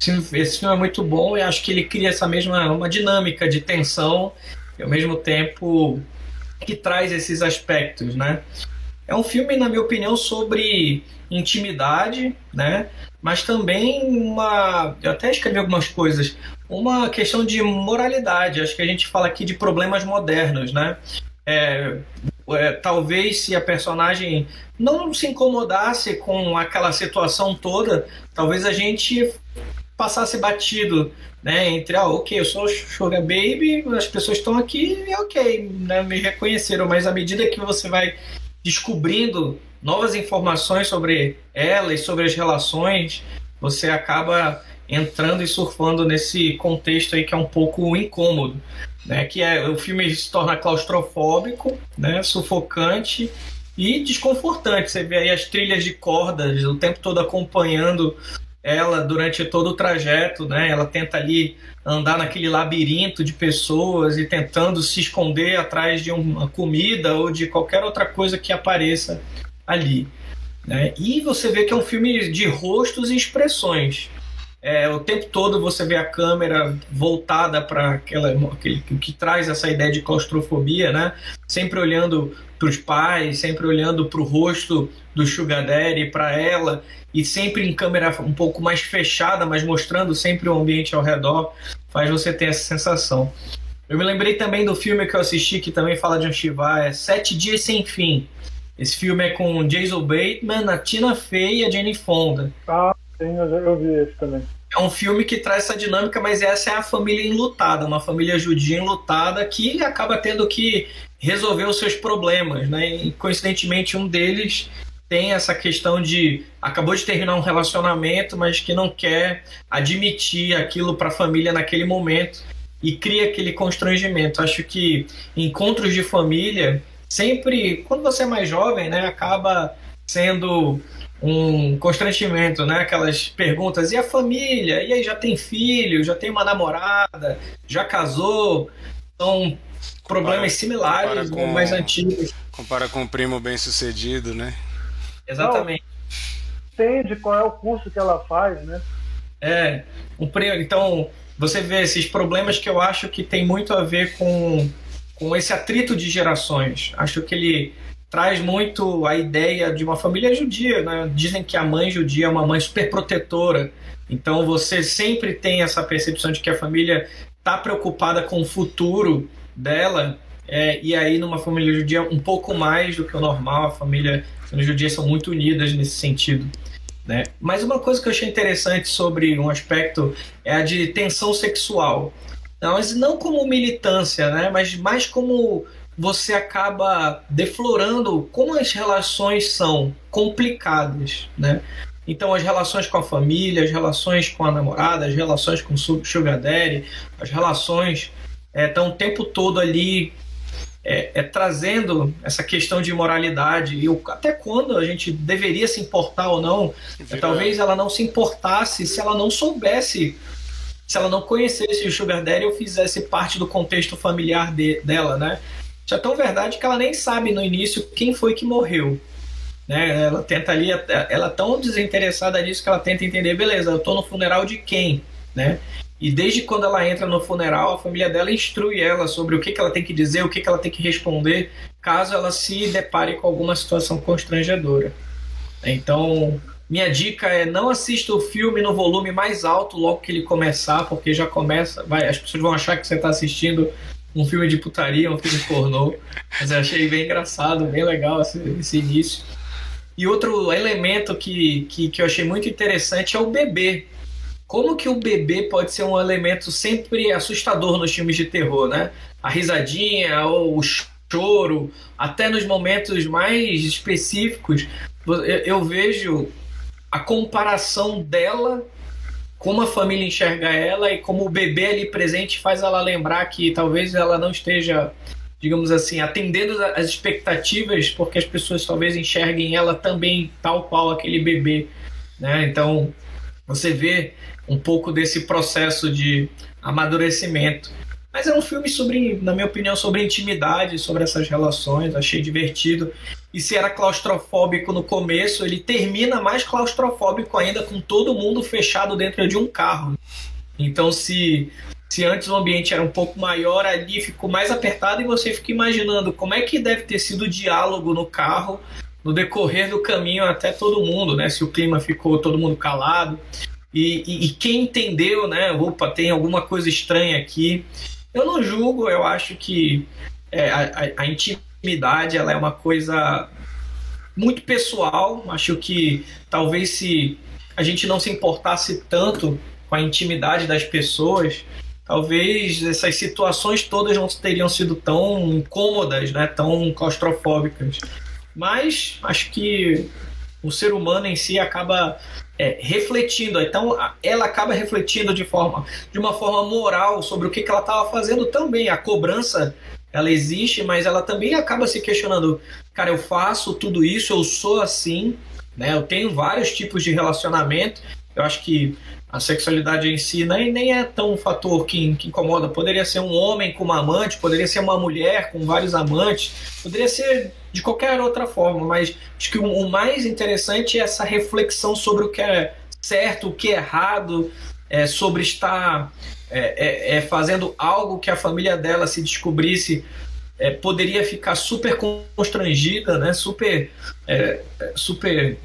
Esse filme é muito bom e acho que ele cria essa mesma uma dinâmica de tensão e ao mesmo tempo que traz esses aspectos, né? É um filme, na minha opinião, sobre intimidade, né? Mas também uma, eu até escrevi algumas coisas, uma questão de moralidade. Acho que a gente fala aqui de problemas modernos, né? É, é, talvez se a personagem não se incomodasse com aquela situação toda, talvez a gente passasse batido, né? Entre, ah, ok, eu sou Sugar Baby, as pessoas estão aqui e ok, né? Me reconheceram, mas à medida que você vai descobrindo novas informações sobre ela e sobre as relações, você acaba entrando e surfando nesse contexto aí que é um pouco incômodo, né? Que é o filme se torna claustrofóbico, né? Sufocante e desconfortante. Você vê aí as trilhas de cordas o tempo todo acompanhando ela durante todo o trajeto, né? Ela tenta ali andar naquele labirinto de pessoas e tentando se esconder atrás de uma comida ou de qualquer outra coisa que apareça ali. Né? E você vê que é um filme de rostos e expressões. É, o tempo todo você vê a câmera voltada para aquela aquele o que traz essa ideia de claustrofobia, né? Sempre olhando para os pais, sempre olhando para o rosto do Sugar Daddy, para ela e sempre em câmera um pouco mais fechada, mas mostrando sempre o ambiente ao redor, faz você ter essa sensação. Eu me lembrei também do filme que eu assisti que também fala de um Shiva, é Sete Dias Sem Fim. Esse filme é com Jason Bateman, a Tina Fey e a Jane Fonda. Ah, sim, eu, já- eu vi esse também. É um filme que traz essa dinâmica, mas essa é a família enlutada, uma família judia enlutada que acaba tendo que resolver os seus problemas, né? E coincidentemente um deles tem essa questão de acabou de terminar um relacionamento, mas que não quer admitir aquilo para a família naquele momento e cria aquele constrangimento. Acho que encontros de família sempre, quando você é mais jovem, né, acaba sendo um constrangimento, né? Aquelas perguntas, e a família? E aí já tem filho, já tem uma namorada, já casou? São problemas similares, compara com- mais antigos. Compara com o primo bem sucedido, né? Exatamente. Entende qual é o curso que ela faz, né? É, um pre... então você vê esses problemas que eu acho que tem muito a ver com, com esse atrito de gerações. Acho que ele traz muito a ideia de uma família judia, né? Dizem que a mãe judia é uma mãe super protetora. Então você sempre tem essa percepção de que a família está preocupada com o futuro dela. é, e aí numa família judia um pouco mais do que o normal. A família as famílias são muito unidas nesse sentido. Né? Mas uma coisa que eu achei interessante sobre um aspecto é a de tensão sexual. Não, mas não como militância, né? mas mais como você acaba deflorando como as relações são complicadas, né? Então, as relações com a família, as relações com a namorada, as relações com o sugar daddy, as relações estão é, o tempo todo ali é, é, trazendo essa questão de moralidade e o, até quando a gente deveria se importar ou não. É, talvez ela não se importasse se ela não soubesse, se ela não conhecesse o Sugar Daddy ou fizesse parte do contexto familiar de, dela, né? Isso é tão verdade que ela nem sabe no início quem foi que morreu. Né? Ela tenta ali, ela é tão desinteressada nisso que ela tenta entender, beleza, eu tô no funeral de quem, né? E desde quando ela entra no funeral, a família dela instrui ela sobre o que, que ela tem que dizer, o que, que ela tem que responder, caso ela se depare com alguma situação constrangedora. Então, minha dica é não assista o filme no volume mais alto logo que ele começar, porque já começa, vai, as pessoas vão achar que você está assistindo um filme de putaria, um filme pornô. Mas eu achei bem engraçado, bem legal esse, esse início. E outro elemento que, que, que eu achei muito interessante é o bebê como que o bebê pode ser um elemento sempre assustador nos filmes de terror, né? A risadinha ou o choro, até nos momentos mais específicos, eu, eu vejo a comparação dela como a família enxerga ela e como o bebê ali presente faz ela lembrar que talvez ela não esteja, digamos assim, atendendo às expectativas, porque as pessoas talvez enxerguem ela também tal qual aquele bebê, né? Então, você vê um pouco desse processo de amadurecimento. Mas é um filme sobre, na minha opinião, sobre intimidade, sobre essas relações, achei divertido. E se era claustrofóbico no começo, ele termina mais claustrofóbico ainda, com todo mundo fechado dentro de um carro. Então, se, se antes o ambiente era um pouco maior, ali ficou mais apertado e você fica imaginando como é que deve ter sido o diálogo no carro no decorrer do caminho até todo mundo, né? Se o clima ficou todo mundo calado. E, e, e, quem entendeu, né? Opa, tem alguma coisa estranha aqui. Eu não julgo, eu acho que é, a, a, intimidade ela é uma coisa muito pessoal. Acho que talvez se a gente não se importasse tanto com a intimidade das pessoas, talvez essas situações todas não teriam sido tão incômodas, né? tão claustrofóbicas. Mas acho que o ser humano em si acaba é, refletindo. Então, ela acaba refletindo de forma, de uma forma moral sobre o que, que ela estava fazendo também. A cobrança, ela existe, mas ela também acaba se questionando. Cara, eu faço tudo isso, eu sou assim, né? Eu tenho vários tipos de relacionamento. Eu acho que a sexualidade em si nem, nem é tão um fator que, que incomoda. Poderia ser um homem com uma amante, poderia ser uma mulher com vários amantes, poderia ser de qualquer outra forma, mas acho que o, mais interessante é essa reflexão sobre o que é certo, o que é errado, é, sobre estar é, é, é fazendo algo que a família dela se descobrisse é, poderia ficar super constrangida, né? super, é, super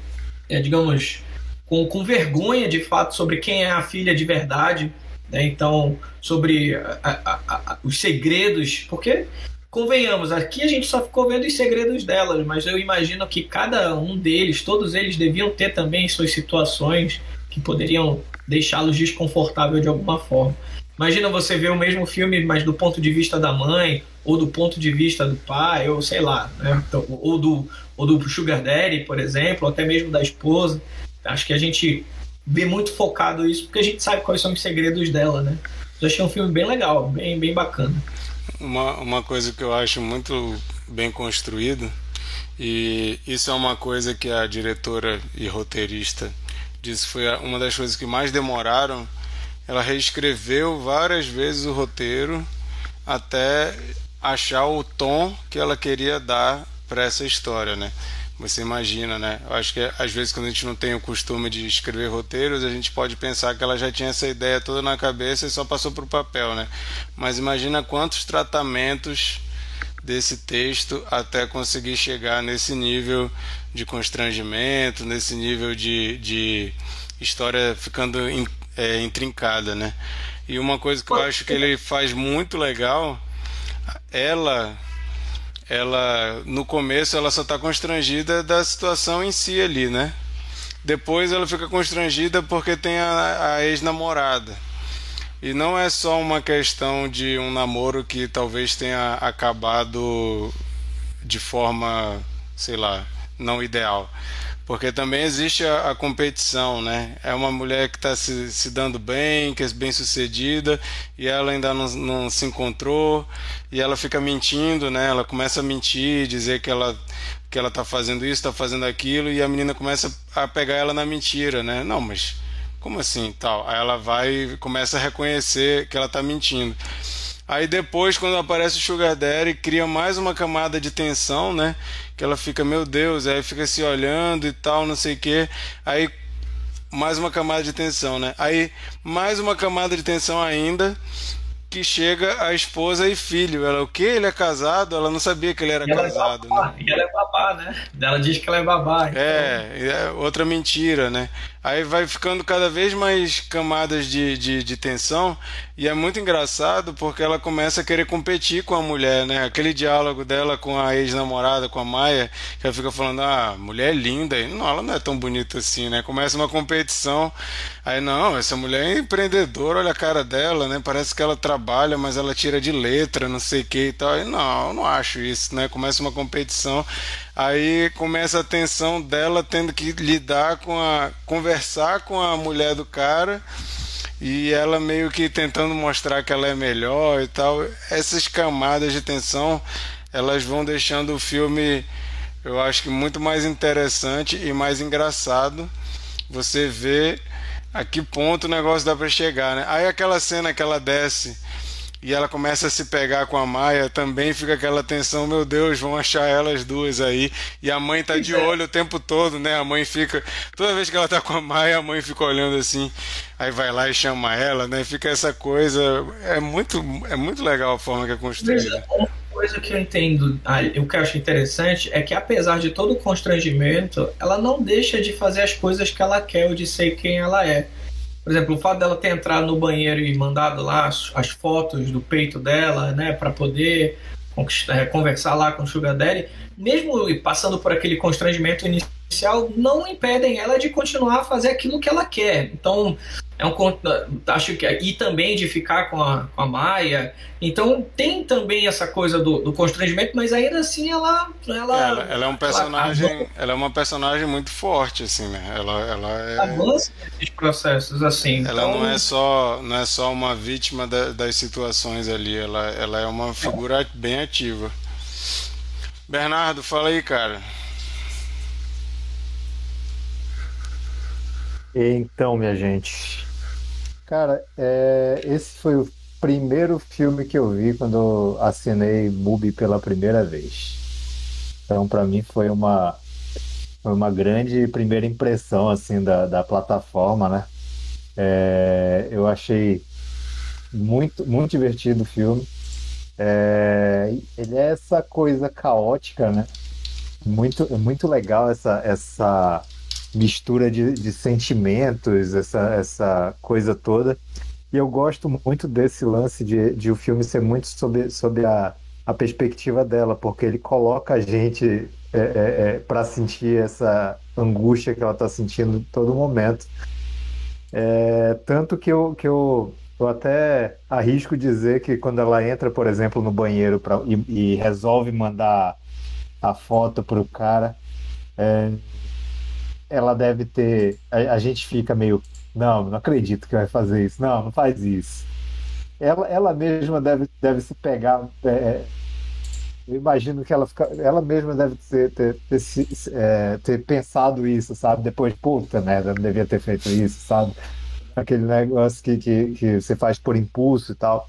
digamos, com, com vergonha de fato sobre quem é a filha de verdade. Né? Então, sobre a, a, a, os segredos, porque convenhamos, aqui a gente só ficou vendo os segredos delas, mas eu imagino que cada um deles, todos eles deviam ter também suas situações que poderiam deixá-los desconfortáveis de alguma forma. Imagina você ver o mesmo filme, mas do ponto de vista da mãe, ou do ponto de vista do pai, ou sei lá, né? Então, ou, do, ou do Sugar Daddy, por exemplo, ou até mesmo da esposa. Acho que a gente vê muito focado isso, porque a gente sabe quais são os segredos dela, né? Eu achei um filme bem legal, bem, bem bacana. Uma, uma coisa que eu acho muito bem construído, e isso é uma coisa que a diretora e roteirista disse foi uma das coisas que mais demoraram. Ela reescreveu várias vezes o roteiro até achar o tom que ela queria dar para essa história, né? Você imagina, né? Eu acho que às vezes quando a gente não tem o costume de escrever roteiros, a gente pode pensar que ela já tinha essa ideia toda na cabeça e só passou para o papel, né? Mas imagina quantos tratamentos desse texto até conseguir chegar nesse nível de constrangimento, nesse nível de, de história ficando in, é, intrincada, né? E uma coisa que eu acho que ele faz muito legal, ela ela no começo ela só está constrangida da situação em si ali, né? Depois ela fica constrangida porque tem a, a ex-namorada. E não é só uma questão de um namoro que talvez tenha acabado de forma, sei lá, não ideal. Porque também existe a, a competição, né? É uma mulher que está se, se dando bem, que é bem sucedida, e ela ainda não, não se encontrou, e ela fica mentindo, né? Ela começa a mentir, dizer que ela que ela tá fazendo isso, está fazendo aquilo, e a menina começa a pegar ela na mentira, né? Não, mas como assim, tal? Aí ela vai e começa a reconhecer que ela está mentindo. Aí depois, quando aparece o Sugar Daddy, cria mais uma camada de tensão, né? Que ela fica, meu Deus, aí fica se olhando e tal, não sei o quê. Aí mais uma camada de tensão, né? Aí mais uma camada de tensão ainda que chega a esposa e filho. Ela, o que? Ele é casado? Ela não sabia que ele era e casado. É né? E ela é babá, né? Ela diz que ela é babá. Então... É, é outra mentira, né? Aí vai ficando cada vez mais camadas de, de, de, tensão e é muito engraçado porque ela começa a querer competir com a mulher, né? Aquele diálogo dela com a ex-namorada, com a Maia, que ela fica falando, ah, mulher é linda. E, não, ela não é tão bonita assim, né? Começa uma competição. Aí, não, essa mulher é empreendedora, olha a cara dela, né? Parece que ela trabalha, mas ela tira de letra, não sei o que e tal. Aí, não, eu não acho isso, né? Começa uma competição. Aí começa a tensão dela tendo que lidar com a. conversar com a mulher do cara e ela meio que tentando mostrar que ela é melhor e tal. Essas camadas de tensão elas vão deixando o filme, eu acho que muito mais interessante e mais engraçado. Você vê a que ponto o negócio dá para chegar, né? Aí aquela cena que ela desce e ela começa a se pegar com a Maia, também fica aquela tensão, meu Deus, vão achar elas duas aí. E a mãe tá de é. olho o tempo todo, né? A mãe fica. Toda vez que ela tá com a Maia, a mãe fica olhando assim, aí vai lá e chama ela, né? Fica essa coisa. É muito, é muito legal a forma que é construída. Uma coisa que eu entendo, o que eu acho interessante é que apesar de todo o constrangimento, ela não deixa de fazer as coisas que ela quer ou de ser quem ela é. Por exemplo, o fato dela ter entrado no banheiro e mandado lá as, as fotos do peito dela, né, para poder é, conversar lá com o Sugar Daddy, mesmo passando por aquele constrangimento inicial, não impedem ela de continuar a fazer aquilo que ela quer. Então, é um acho que e também de ficar com a, com a Maia. Então tem também essa coisa do, do constrangimento, mas ainda assim ela ela, ela, ela é um personagem, ela, ela, é uma personagem muito forte assim, né? Ela ela é avança nesses processos assim. Ela então... não é só não é só uma vítima da, das situações ali, ela ela é uma figura bem ativa. Bernardo, fala aí, cara. Então, minha gente, Cara, é, esse foi o primeiro filme que eu vi quando assinei Mubi pela primeira vez. Então, para mim foi uma foi uma grande primeira impressão assim da, da plataforma, né? É, eu achei muito muito divertido o filme. É, ele é essa coisa caótica, né? Muito muito legal essa essa mistura de, de sentimentos, essa, essa coisa toda. E eu gosto muito desse lance de, de o filme ser muito sobre, sobre a, a perspectiva dela, porque ele coloca a gente é, é, é, para sentir essa angústia que ela está sentindo todo momento. É, tanto que eu, que eu, eu até arrisco dizer que quando ela entra, por exemplo, no banheiro pra, e, e resolve mandar a foto para o cara, é, ela deve ter. A, a, gente fica meio. Não, não acredito que vai fazer isso. Não, não faz isso. Ela, ela mesma deve, deve se pegar. É, é eu imagino que ela, fica, ela mesma deve ter, ter, ter, é, ter, pensado isso, sabe? Depois, puta merda, não devia ter feito isso, sabe? Aquele negócio que, que, que você faz por impulso e tal.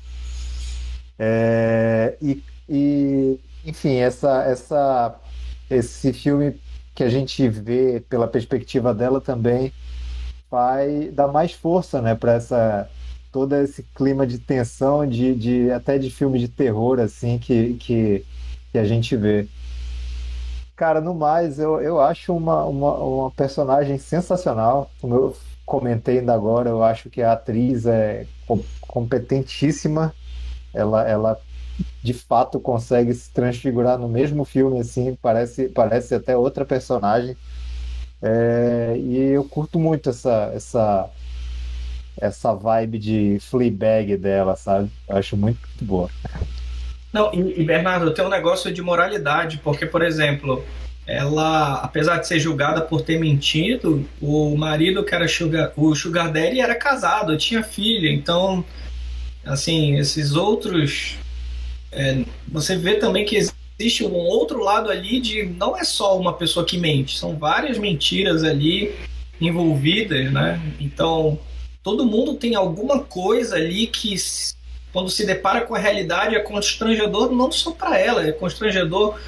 É, e, e, enfim, essa, essa, esse filme que a gente vê pela perspectiva dela também vai dar mais força, né, para essa todo esse clima de tensão, de, de até de filme de terror assim que, que, que a gente vê. Cara, no mais, eu, eu acho uma, uma, uma personagem sensacional. Como eu comentei ainda agora, eu acho que a atriz é competentíssima. Ela, ela de fato consegue se transfigurar no mesmo filme, assim, parece, parece até outra personagem. É, e eu curto muito essa, essa, essa vibe de Fleabag dela, sabe? Eu acho muito, muito boa. Não, e, e Bernardo, tem um negócio de moralidade, porque, por exemplo, ela, apesar de ser julgada por ter mentido, o marido que era sugar, o sugar daddy era casado, tinha filha, então, assim, esses outros, é, você vê também que existe um outro lado ali de não é só uma pessoa que mente, são várias mentiras ali envolvidas, né? Então, todo mundo tem alguma coisa ali que quando se depara com a realidade é constrangedor não só para ela, é constrangedor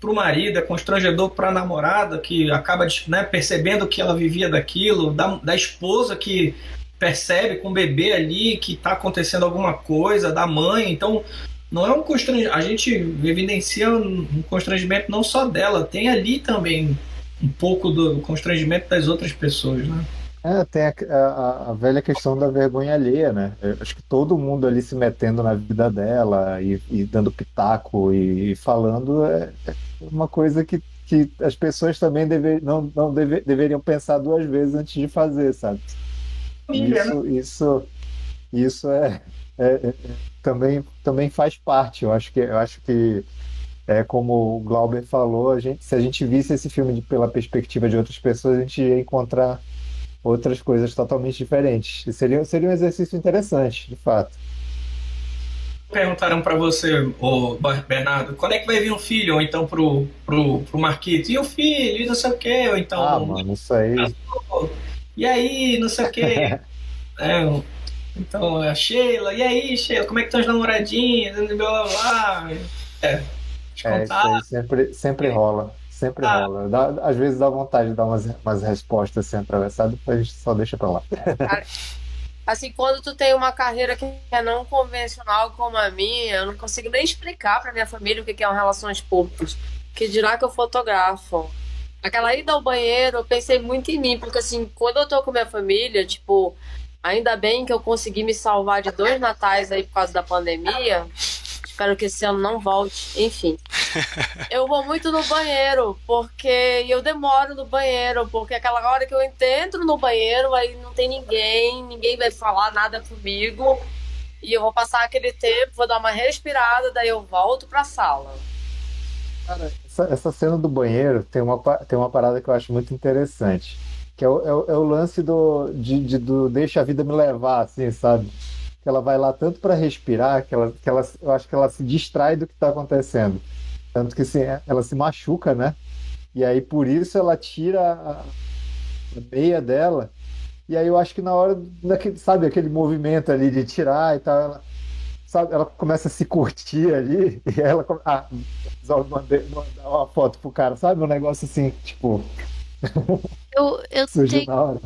para o marido, é constrangedor para a namorada que acaba né, percebendo que ela vivia daquilo, da, da esposa que percebe com o bebê ali que está acontecendo alguma coisa, da mãe. Então, não é um constrangimento. A gente evidencia um constrangimento não só dela, tem ali também um pouco do constrangimento das outras pessoas, né? É, tem a, a, a, velha questão da vergonha alheia, né? Eu acho que todo mundo ali se metendo na vida dela e, e dando pitaco e, e falando é, é, uma coisa que, que as pessoas também deve, não, não deve, deveriam pensar duas vezes antes de fazer, sabe? Isso, isso, isso é, é, é, também, também faz parte. Eu acho que, eu acho que é como o Glauber falou, a gente, se a gente visse esse filme de, pela perspectiva de outras pessoas, a gente ia encontrar outras coisas totalmente diferentes. E seria, seria um exercício interessante, de fato. Perguntaram para você, o Bernardo, quando é que vai vir um filho? Ou então pro, pro, pro Marquito, e o filho, e não sei o quê, ou então. Ah, mano, isso aí. E aí, não sei o quê. é, então, a Sheila, e aí, Sheila, como é que estão as namoradinhas? Blá blá blá. É, é isso aí sempre, sempre rola. Sempre ah. rola. Dá, às vezes dá vontade de dar umas, umas respostas assim atravessadas, depois a gente só deixa pra lá. Assim, quando tu tem uma carreira que é não convencional como a minha, eu não consigo nem explicar pra minha família o que é um relações públicas. Que dirá que eu fotografo. Aquela ida ao banheiro, eu pensei muito em mim, porque assim, quando eu tô com minha família, tipo, ainda bem que eu consegui me salvar de dois natais aí por causa da pandemia. Espero que esse ano não volte. Enfim. eu vou muito no banheiro, porque eu demoro no banheiro, porque aquela hora que eu entro no banheiro, aí não tem ninguém, ninguém vai falar nada comigo. E eu vou passar aquele tempo, vou dar uma respirada, daí eu volto pra sala. Cara, essa, essa cena do banheiro tem uma, tem uma parada que eu acho muito interessante. Que é o, é o, é o lance do, de, de, do deixa a vida me levar, assim, sabe? que ela vai lá tanto para respirar que ela, que ela, eu acho que ela se distrai do que está acontecendo. Tanto que assim, ela se machuca, né? E aí por isso ela tira a, a meia dela. E aí eu acho que na hora, daquele, sabe, aquele movimento ali de tirar e tal, ela, sabe, ela começa a se curtir ali e ela ah, mandei, mandar uma foto pro cara, sabe? Um negócio assim, tipo. Eu, eu tenho, na hora.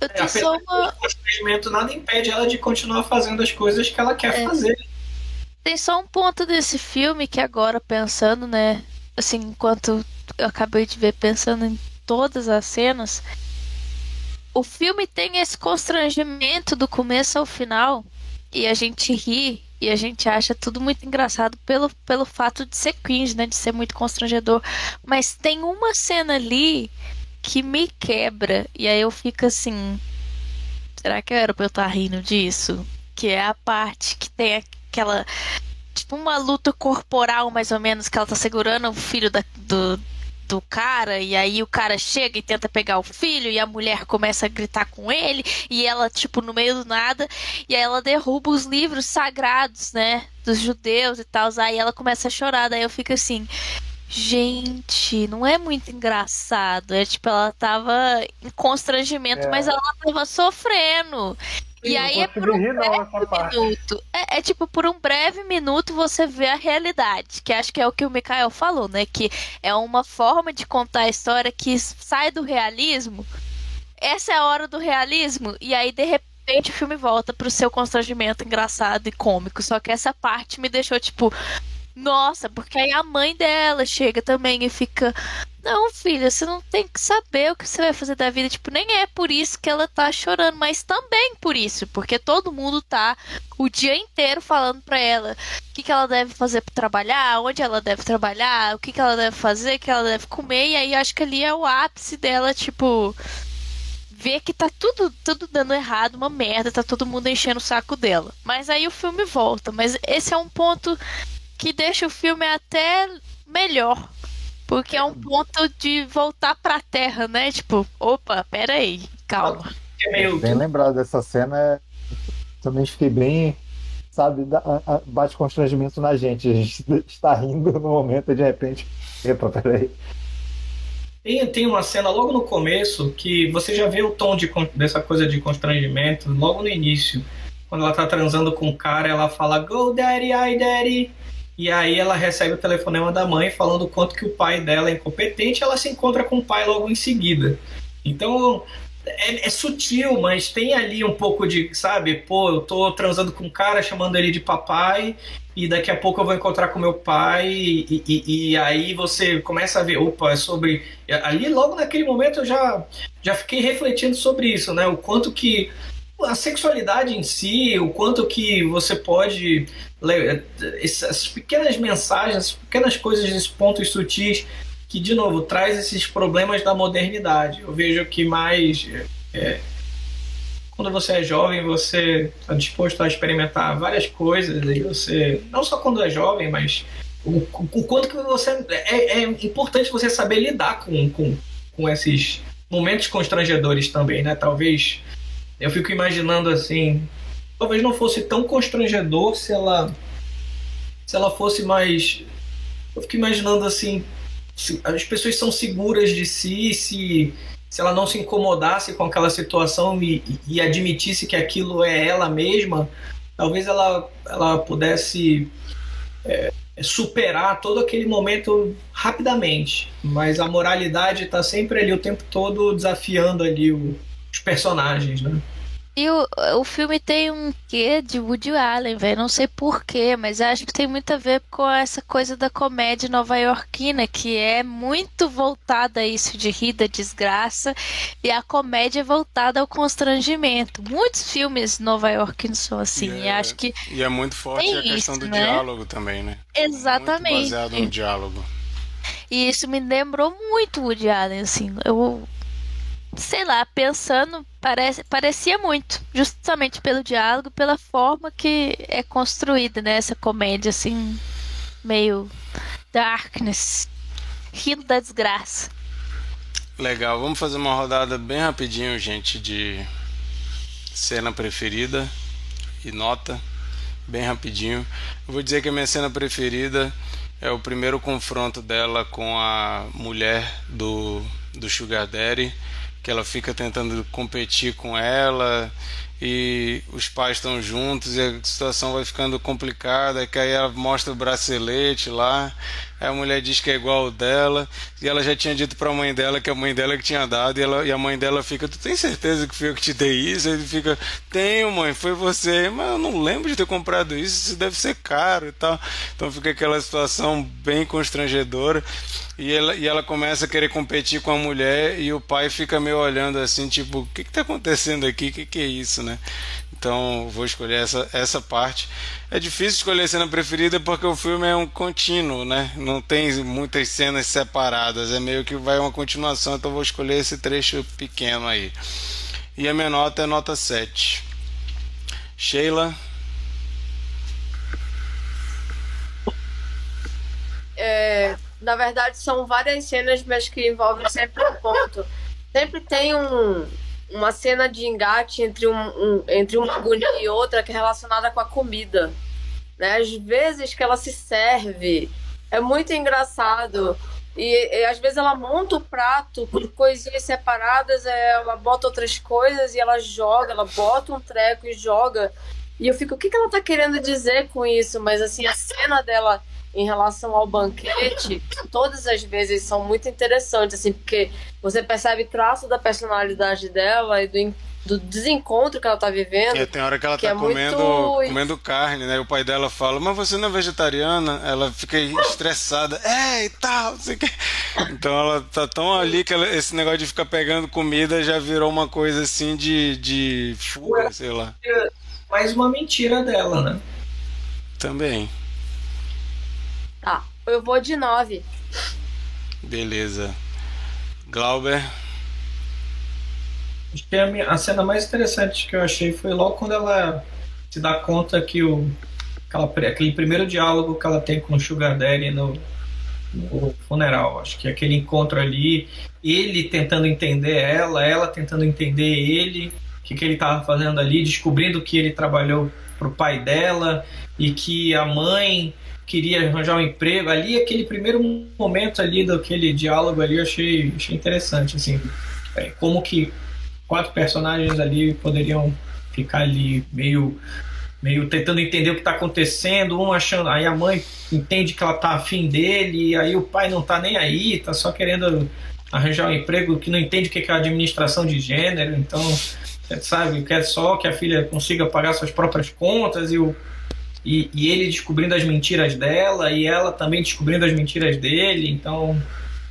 Eu tenho é, só uma. O constrangimento nada impede ela de continuar fazendo as coisas que ela quer é. fazer. Tem só um ponto desse filme que agora, pensando, né? Assim, enquanto eu acabei de ver, pensando em todas as cenas, o filme tem esse constrangimento do começo ao final e a gente ri e a gente acha tudo muito engraçado pelo, pelo fato de ser cringe, né? De ser muito constrangedor. Mas tem uma cena ali que me quebra. E aí eu fico assim. Será que era pra eu estar tá rindo disso? Que é a parte que tem aquela. Tipo uma luta corporal, mais ou menos, que ela tá segurando o filho da, do, do cara, e aí o cara chega e tenta pegar o filho, e a mulher começa a gritar com ele, e ela, tipo, no meio do nada, e aí ela derruba os livros sagrados, né, dos judeus e tal, aí ela começa a chorar, daí eu fico assim, Gente, não é muito engraçado. É tipo, ela tava em constrangimento, é. mas ela tava sofrendo. Sim, e aí é por um breve minuto. É, é, tipo, por um breve minuto você vê a realidade. Que acho que é o que o Mikael falou, né? Que é uma forma de contar a história que sai do realismo. Essa é a hora do realismo. E aí, de repente, o filme volta pro seu constrangimento engraçado e cômico. Só que essa parte me deixou, tipo, nossa, porque aí a mãe dela chega também e fica. Não, filha, você não tem que saber o que você vai fazer da vida. Tipo, nem é por isso que ela tá chorando, mas também por isso, porque todo mundo tá o dia inteiro falando pra ela o que, que ela deve fazer para trabalhar, onde ela deve trabalhar, o que, que ela deve fazer, o que ela deve comer. E aí acho que ali é o ápice dela, tipo vê que tá tudo, tudo dando errado, uma merda, tá todo mundo enchendo o saco dela. Mas aí o filme volta. Mas esse é um ponto que deixa o filme até melhor. Porque é um ponto de voltar pra terra, né? Tipo, opa, pera aí, calma. É meio... Bem lembrado dessa cena. Também fiquei bem. Sabe, bate constrangimento na gente. A gente está rindo no momento e de repente. Epa, peraí. Tem, tem uma cena logo no começo que você já vê o tom de, dessa coisa de constrangimento logo no início. Quando ela tá transando com o cara, ela fala Go daddy, I daddy. E aí ela recebe o telefonema da mãe falando o quanto que o pai dela é incompetente, ela se encontra com o pai logo em seguida. Então é, é sutil, mas tem ali um pouco de, sabe, pô, eu tô transando com um cara, chamando ele de papai, e daqui a pouco eu vou encontrar com meu pai, e, e- e aí você começa a ver, opa, é sobre. Ali logo naquele momento eu já, já fiquei refletindo sobre isso, né? O quanto que a sexualidade em si, o quanto que você pode essas pequenas mensagens, essas pequenas coisas, esses pontos sutis que de novo traz esses problemas da modernidade. Eu vejo que mais é, quando você é jovem, você está disposto a experimentar várias coisas e você não só quando é jovem, mas o, o quanto que você é, é importante você saber lidar com, com, com esses momentos constrangedores também, né? Talvez eu fico imaginando assim, talvez não fosse tão constrangedor se ela se ela fosse mais eu fico imaginando assim, se as pessoas são seguras de si, se se ela não se incomodasse com aquela situação e, e admitisse que aquilo é ela mesma, talvez ela, ela pudesse é, superar todo aquele momento rapidamente. Mas a moralidade está sempre ali o tempo todo desafiando ali o- os personagens, né? E o, o filme tem um quê de Woody Allen, velho. Não sei porquê, mas acho que tem muito a ver com essa coisa da comédia nova-iorquina, que é muito voltada a isso de rir da desgraça, e a comédia é voltada ao constrangimento. Muitos filmes nova-iorquinos são assim, e É, acho que E é muito forte a questão isso, do né? diálogo também, né? exatamente. Muito baseado no diálogo. E isso me lembrou muito Woody Allen, assim. Eu, sei lá, pensando, parece, parecia muito. Justamente pelo diálogo, pela forma que é construída, né? Essa comédia, assim, meio darkness. Rindo da desgraça. Legal, vamos fazer uma rodada bem rapidinho, gente, de cena preferida e nota, bem rapidinho. Eu vou dizer que a minha cena preferida é o primeiro confronto dela com a mulher do, do Sugar Daddy, que ela fica tentando competir com ela e os pais estão juntos e a situação vai ficando complicada, que aí ela mostra o bracelete lá, aí a mulher diz que é igual dela, e ela já tinha dito para a mãe dela que a mãe dela que tinha dado, e, ela, e a mãe dela fica, tu tem certeza que foi eu que te dei isso? Ele fica, tenho mãe, foi você, mas eu não lembro de ter comprado isso, isso deve ser caro e tal. Então fica aquela situação bem constrangedora, e ela, e ela começa a querer competir com a mulher, e o pai fica meio olhando assim, tipo, o que que tá acontecendo aqui? O que que é isso, né? Então vou escolher essa, essa parte. É difícil escolher cena preferida porque o filme é um contínuo, né? Não tem muitas cenas separadas, é meio que vai uma continuação, então vou escolher esse trecho pequeno aí. E a minha nota é nota 7. Sheila, É, na verdade, são várias cenas, mas que envolvem sempre um ponto. Sempre tem um, uma cena de engate entre, um, um- entre uma agonia e outra que é relacionada com a comida. Né? Às vezes que ela se serve. É muito engraçado. E, e às vezes ela monta o prato com coisinhas separadas, é, ela bota outras coisas e ela joga, ela bota um treco e joga. E eu fico, o que, que ela tá querendo dizer com isso? Mas assim, a cena dela em relação ao banquete, todas as vezes são muito interessantes, assim, porque você percebe traço da personalidade dela e do, do desencontro que ela tá vivendo. é, tem hora que ela Que tá é muito- comendo, comendo carne, né? E o pai dela fala, mas você não é vegetariana? Ela fica estressada, é e tal, não sei o que. Então ela tá tão ali que ela- esse negócio de ficar pegando comida já virou uma coisa assim de, de fuga, sei lá. Mais uma mentira dela, né? Também. Eu vou de nove. Beleza. Glauber, a, minha- a cena mais interessante que eu achei foi logo quando ela se dá conta que o aquela, aquele primeiro diálogo que ela tem com o Sugar Daddy no, no funeral. Acho que aquele encontro ali, ele tentando entender ela, ela tentando entender ele, o que, que ele estava fazendo ali, descobrindo que ele trabalhou pro pai dela e que a mãe queria arranjar um emprego ali aquele primeiro momento ali daquele diálogo ali eu achei, achei interessante assim. É, como que quatro personagens ali poderiam ficar ali meio meio tentando entender o que está acontecendo um achando aí a mãe entende que ela tá afim dele aí o pai não tá nem aí tá só querendo arranjar um emprego que não entende o que é administração de gênero então sabe quer só que a filha consiga pagar suas próprias contas e o e, e ele descobrindo as mentiras dela e ela também descobrindo as mentiras dele. Então,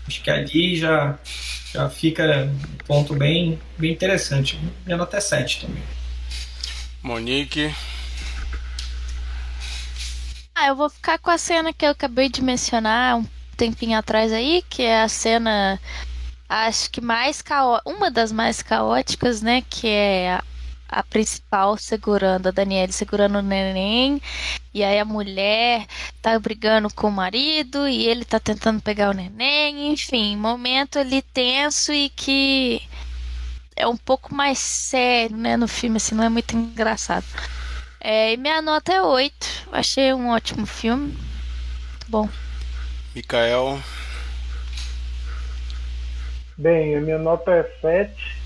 acho que ali já, já fica um ponto bem, bem interessante. Minha nota é 7 também. Monique. Ah, eu vou ficar com a cena que eu acabei de mencionar um tempinho atrás aí, que é a cena, acho que mais caótica, uma das mais caóticas, né? Que é a, a principal segurando, a Daniele segurando o neném, e aí a mulher tá brigando com o marido, e ele tá tentando pegar o neném, enfim, momento ali tenso e que é um pouco mais sério, né, no filme, assim, não é muito engraçado. É, e minha nota é 8. Achei um ótimo filme. Muito bom. Mikael. Bem, a minha nota é 7.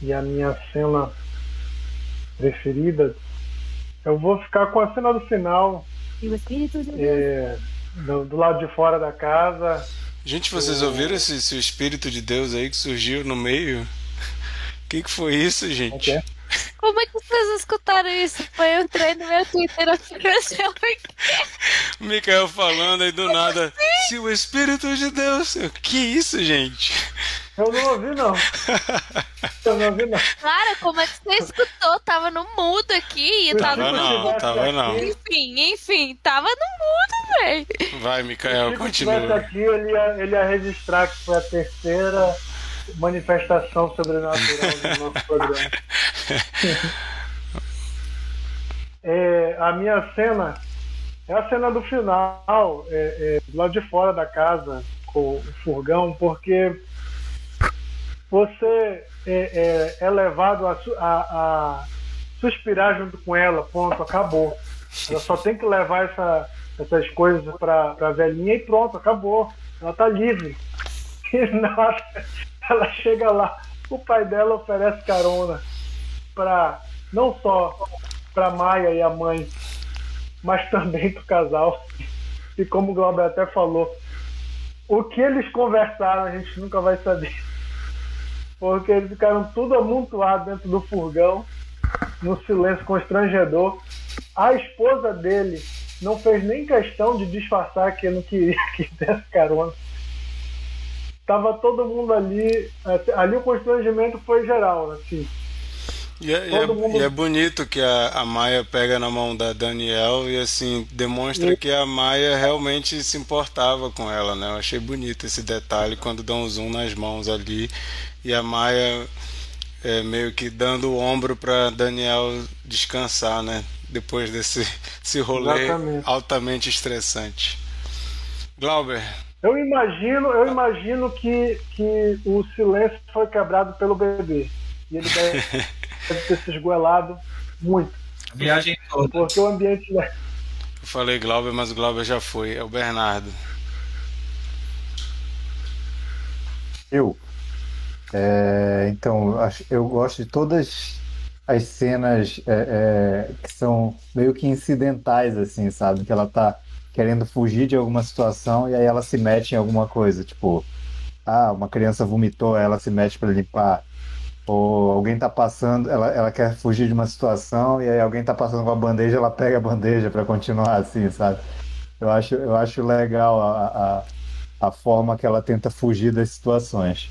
E a minha cena preferida. Eu vou ficar com a cena do final. é, do, do lado de fora da casa. Gente, vocês ouviram esse, esse Espírito de Deus aí que surgiu no meio? O que, que foi isso, gente? Ok? Como é que vocês escutaram isso? Foi eu entrei no meu Twitter oficial. O Mikael falando aí do nada. Se o Espírito de Deus. Eu, Que isso, gente? Eu não ouvi, não. Eu não ouvi, não. Cara, como é que você escutou? Tava no mudo aqui e Tava no não, mudo. tava não. Enfim, enfim, tava no mudo, velho. Vai, estivesse continua. aqui, ele ia, ele ia registrar que foi a terceira manifestação sobrenatural do nosso programa. É, a minha cena é a cena do final, é, é, do lado de fora da casa, com o furgão, porque você é, é- é levado a, a- a suspirar junto com ela, ponto, acabou. Ela só tem que levar essa- essas coisas para a velhinha e pronto, acabou. Ela tá livre. E nada, ela chega lá, o pai dela oferece carona para não só para Maia e a mãe, mas também para o casal. E como o Glauber até falou, o que eles conversaram a gente nunca vai saber. Porque eles ficaram tudo amontoado dentro do furgão, no silêncio constrangedor. A esposa dele não fez nem questão de disfarçar que não queria que desse carona. Tava todo mundo ali, assim, ali o constrangimento foi geral, assim. E é, e é- mundo- e é bonito que a, a Maia pega na mão da Daniel e assim demonstra que a Maia realmente se importava com ela, né? Eu achei bonito esse detalhe quando dão um zoom nas mãos ali e a Maia é, meio que dando o ombro para Daniel descansar, né? Depois desse, desse rolê Exatamente. altamente estressante. Glauber, Eu imagino, eu imagino que, que o silêncio foi quebrado pelo bebê. E ele deve, deve ter se esgoelado muito. Viagem toda. Porque o ambiente. eu falei Glauber, mas o Glauber já foi, é o Bernardo. Eu. É, então, eu gosto de todas as cenas é, é, que são meio que incidentais, assim, sabe? Que ela tá querendo fugir de alguma situação e aí ela se mete em alguma coisa. Tipo, ah, uma criança vomitou, ela se mete para limpar. Ou alguém tá passando, ela, ela quer fugir de uma situação e aí alguém tá passando com a bandeja, ela pega a bandeja para continuar assim, sabe? Eu acho, eu acho legal a, a, a forma que ela tenta fugir das situações.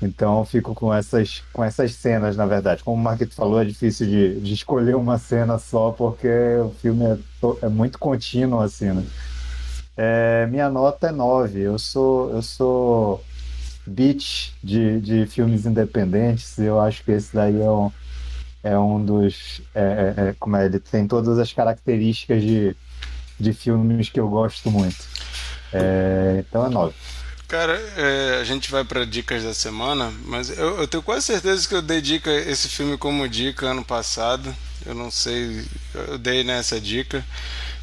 Então eu fico com essas, com essas cenas, na verdade. Como o Marquito falou, é difícil de, de escolher uma cena só, porque o filme é, é muito contínuo, assim, né? É, minha nota é 9. Eu sou, eu sou beat de, de filmes independentes. Eu acho que esse daí é um, é um dos. É, é, é como é, ele tem todas as características de, de filmes que eu gosto muito. É, então é nove. Cara, é, a gente vai para dicas da semana, mas eu, eu, tenho quase certeza que eu dei dica esse filme como dica ano passado. Eu não sei, eu dei nessa dica.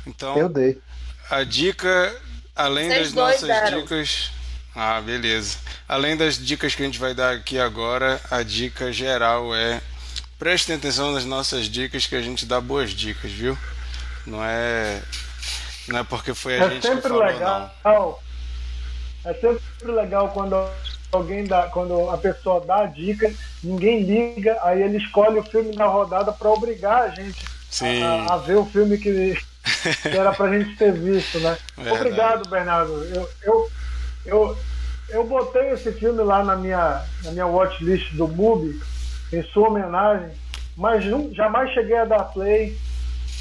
Então, eu dei. A dica, além Vocês das nossas deram. dicas. Ah, beleza. Além das dicas que a gente vai dar aqui agora, a dica geral é prestem atenção nas nossas dicas que a gente dá boas dicas, viu? Não é não é porque foi a é gente que falou legal. não. É sempre legal quando alguém dá, quando a pessoa dá a dica, ninguém liga, aí ele escolhe o filme na rodada para obrigar a gente a, a, ver o filme que, que era pra gente ter visto, né? Verdade. Obrigado, Bernardo. Eu, eu, eu, eu botei esse filme lá na minha, na minha watchlist do MUBI, em sua homenagem, mas não, jamais cheguei a dar play.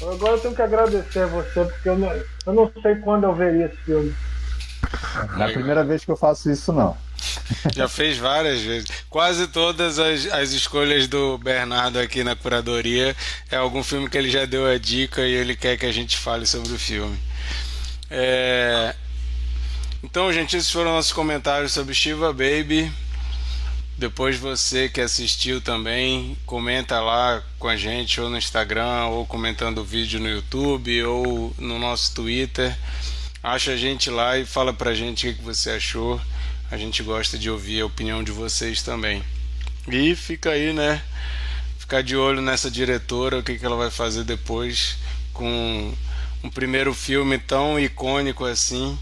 Agora eu tenho que agradecer a você, porque eu não, eu não sei quando eu veria esse filme. Na primeira vez que eu faço isso, não. Já fez várias vezes. Quase todas as, as escolhas do Bernardo aqui na curadoria é algum filme que ele já deu a dica e ele quer que a gente fale sobre o filme. É... Então, gente, esses foram nossos comentários sobre Shiva Baby. Depois você que assistiu também, comenta lá com a gente, ou no Instagram, ou comentando o vídeo no YouTube, ou no nosso Twitter. Acha a gente lá e fala pra gente o que você achou. A gente gosta de ouvir a opinião de vocês também. E fica aí, né? Ficar de olho nessa diretora, o que, que ela vai fazer depois com um primeiro filme tão icônico assim.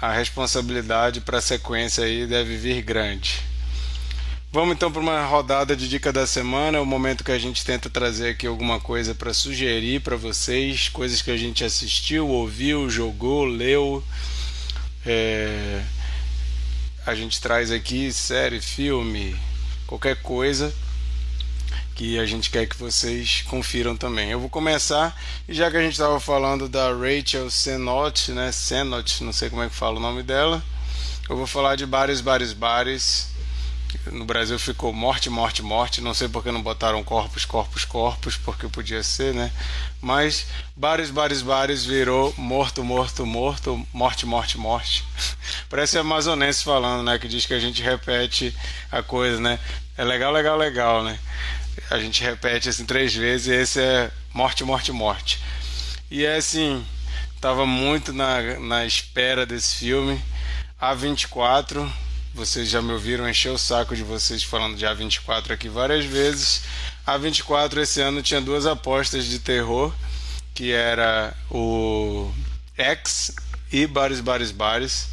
A responsabilidade para a sequência aí deve vir grande. Vamos então para uma rodada de dica da semana, é o momento que a gente tenta trazer aqui alguma coisa para sugerir para vocês, coisas que a gente assistiu, ouviu, jogou, leu. É... A gente traz aqui série, filme, qualquer coisa que a gente quer que vocês confiram também. Eu vou começar, e já que a gente estava falando da Rachel Senot, né? Senot, não sei como é que fala o nome dela, eu vou falar de Bares, Bares, Bares no Brasil ficou morte, morte, morte. Não sei porque não botaram corpos, corpos, corpos, porque podia ser, né? Mas bares, bares, bares virou morto, morto, morto, morte, morte, morte. Parece amazonense falando, né? Que diz que a gente repete a coisa, né? É legal, legal, legal, né? A gente repete assim três vezes e esse é morte, morte, morte. E é assim, tava muito na, na espera desse filme. A24 vocês já me ouviram encher o saco de vocês falando de A24 aqui várias vezes. A24 esse ano tinha duas apostas de terror, que era o X e Bares Bares Bares.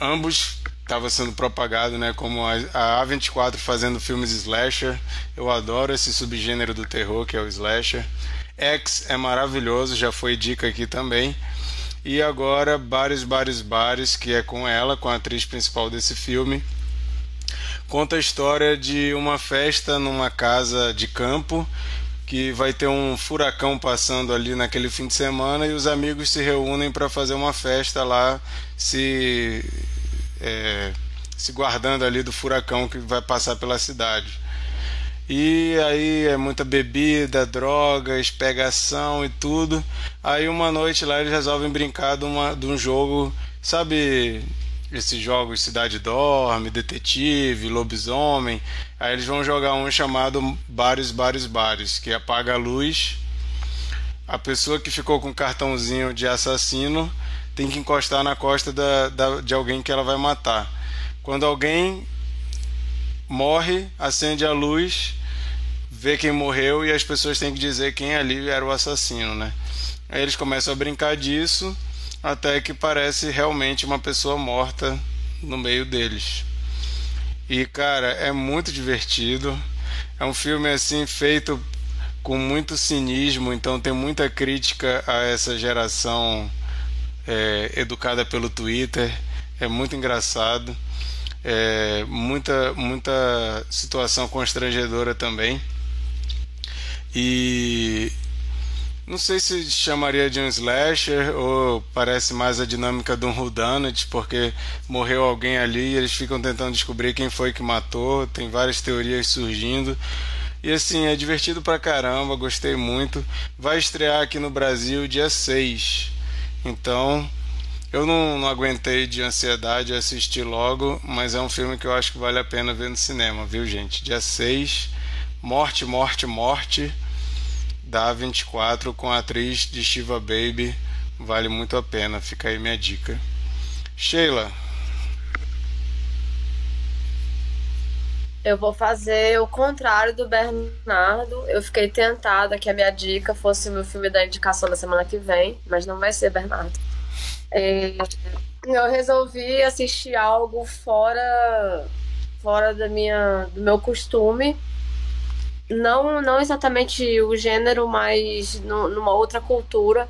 Ambos estava sendo propagado, né, como a, A24 fazendo filmes slasher. Eu adoro esse subgênero do terror que é o slasher. X é maravilhoso, já foi dica aqui também. E agora Bares, Bares, Bares, que é com ela, com a atriz principal desse filme. Conta a história de uma festa numa casa de campo que vai ter um furacão passando ali naquele fim de semana e os amigos se reúnem para fazer uma festa lá, se, é, se guardando ali do furacão que vai passar pela cidade. E aí é muita bebida, drogas, pegação e tudo. Aí uma noite lá eles resolvem brincar de, uma, de um jogo, sabe, esses jogos Cidade Dorme, Detetive, Lobisomem. Aí eles vão jogar um chamado Bares, Bares, Bares, que apaga a luz. A pessoa que ficou com o cartãozinho de assassino tem que encostar na costa da, da, de alguém que ela vai matar. Quando alguém morre, acende a luz vê quem morreu e as pessoas têm que dizer quem ali era o assassino, né? Aí eles começam a brincar disso até que parece realmente uma pessoa morta no meio deles. E cara, é muito divertido. É um filme assim feito com muito cinismo, então tem muita crítica a essa geração é, educada pelo Twitter. É muito engraçado. É, muita muita situação constrangedora também. E Não sei se chamaria de um slasher ou parece mais a dinâmica de um whodunit, porque morreu alguém ali e eles ficam tentando descobrir quem foi que matou. Tem várias teorias surgindo. E assim, é divertido pra caramba, gostei muito. Vai estrear aqui no Brasil dia 6. Então, eu não, não aguentei de ansiedade assistir logo, mas é um filme que eu acho que vale a pena ver no cinema, viu, gente? Dia 6, Morte, Morte, Morte da 24 com a atriz de Shiva Baby. Vale muito a pena, fica aí minha dica. Sheila. Eu vou fazer o contrário do Bernardo. Eu fiquei tentada que a minha dica fosse o meu filme da indicação da semana que vem, mas não vai ser Bernardo. É, eu resolvi assistir algo fora fora da minha do meu costume não, não exatamente o gênero, mas no, numa outra cultura.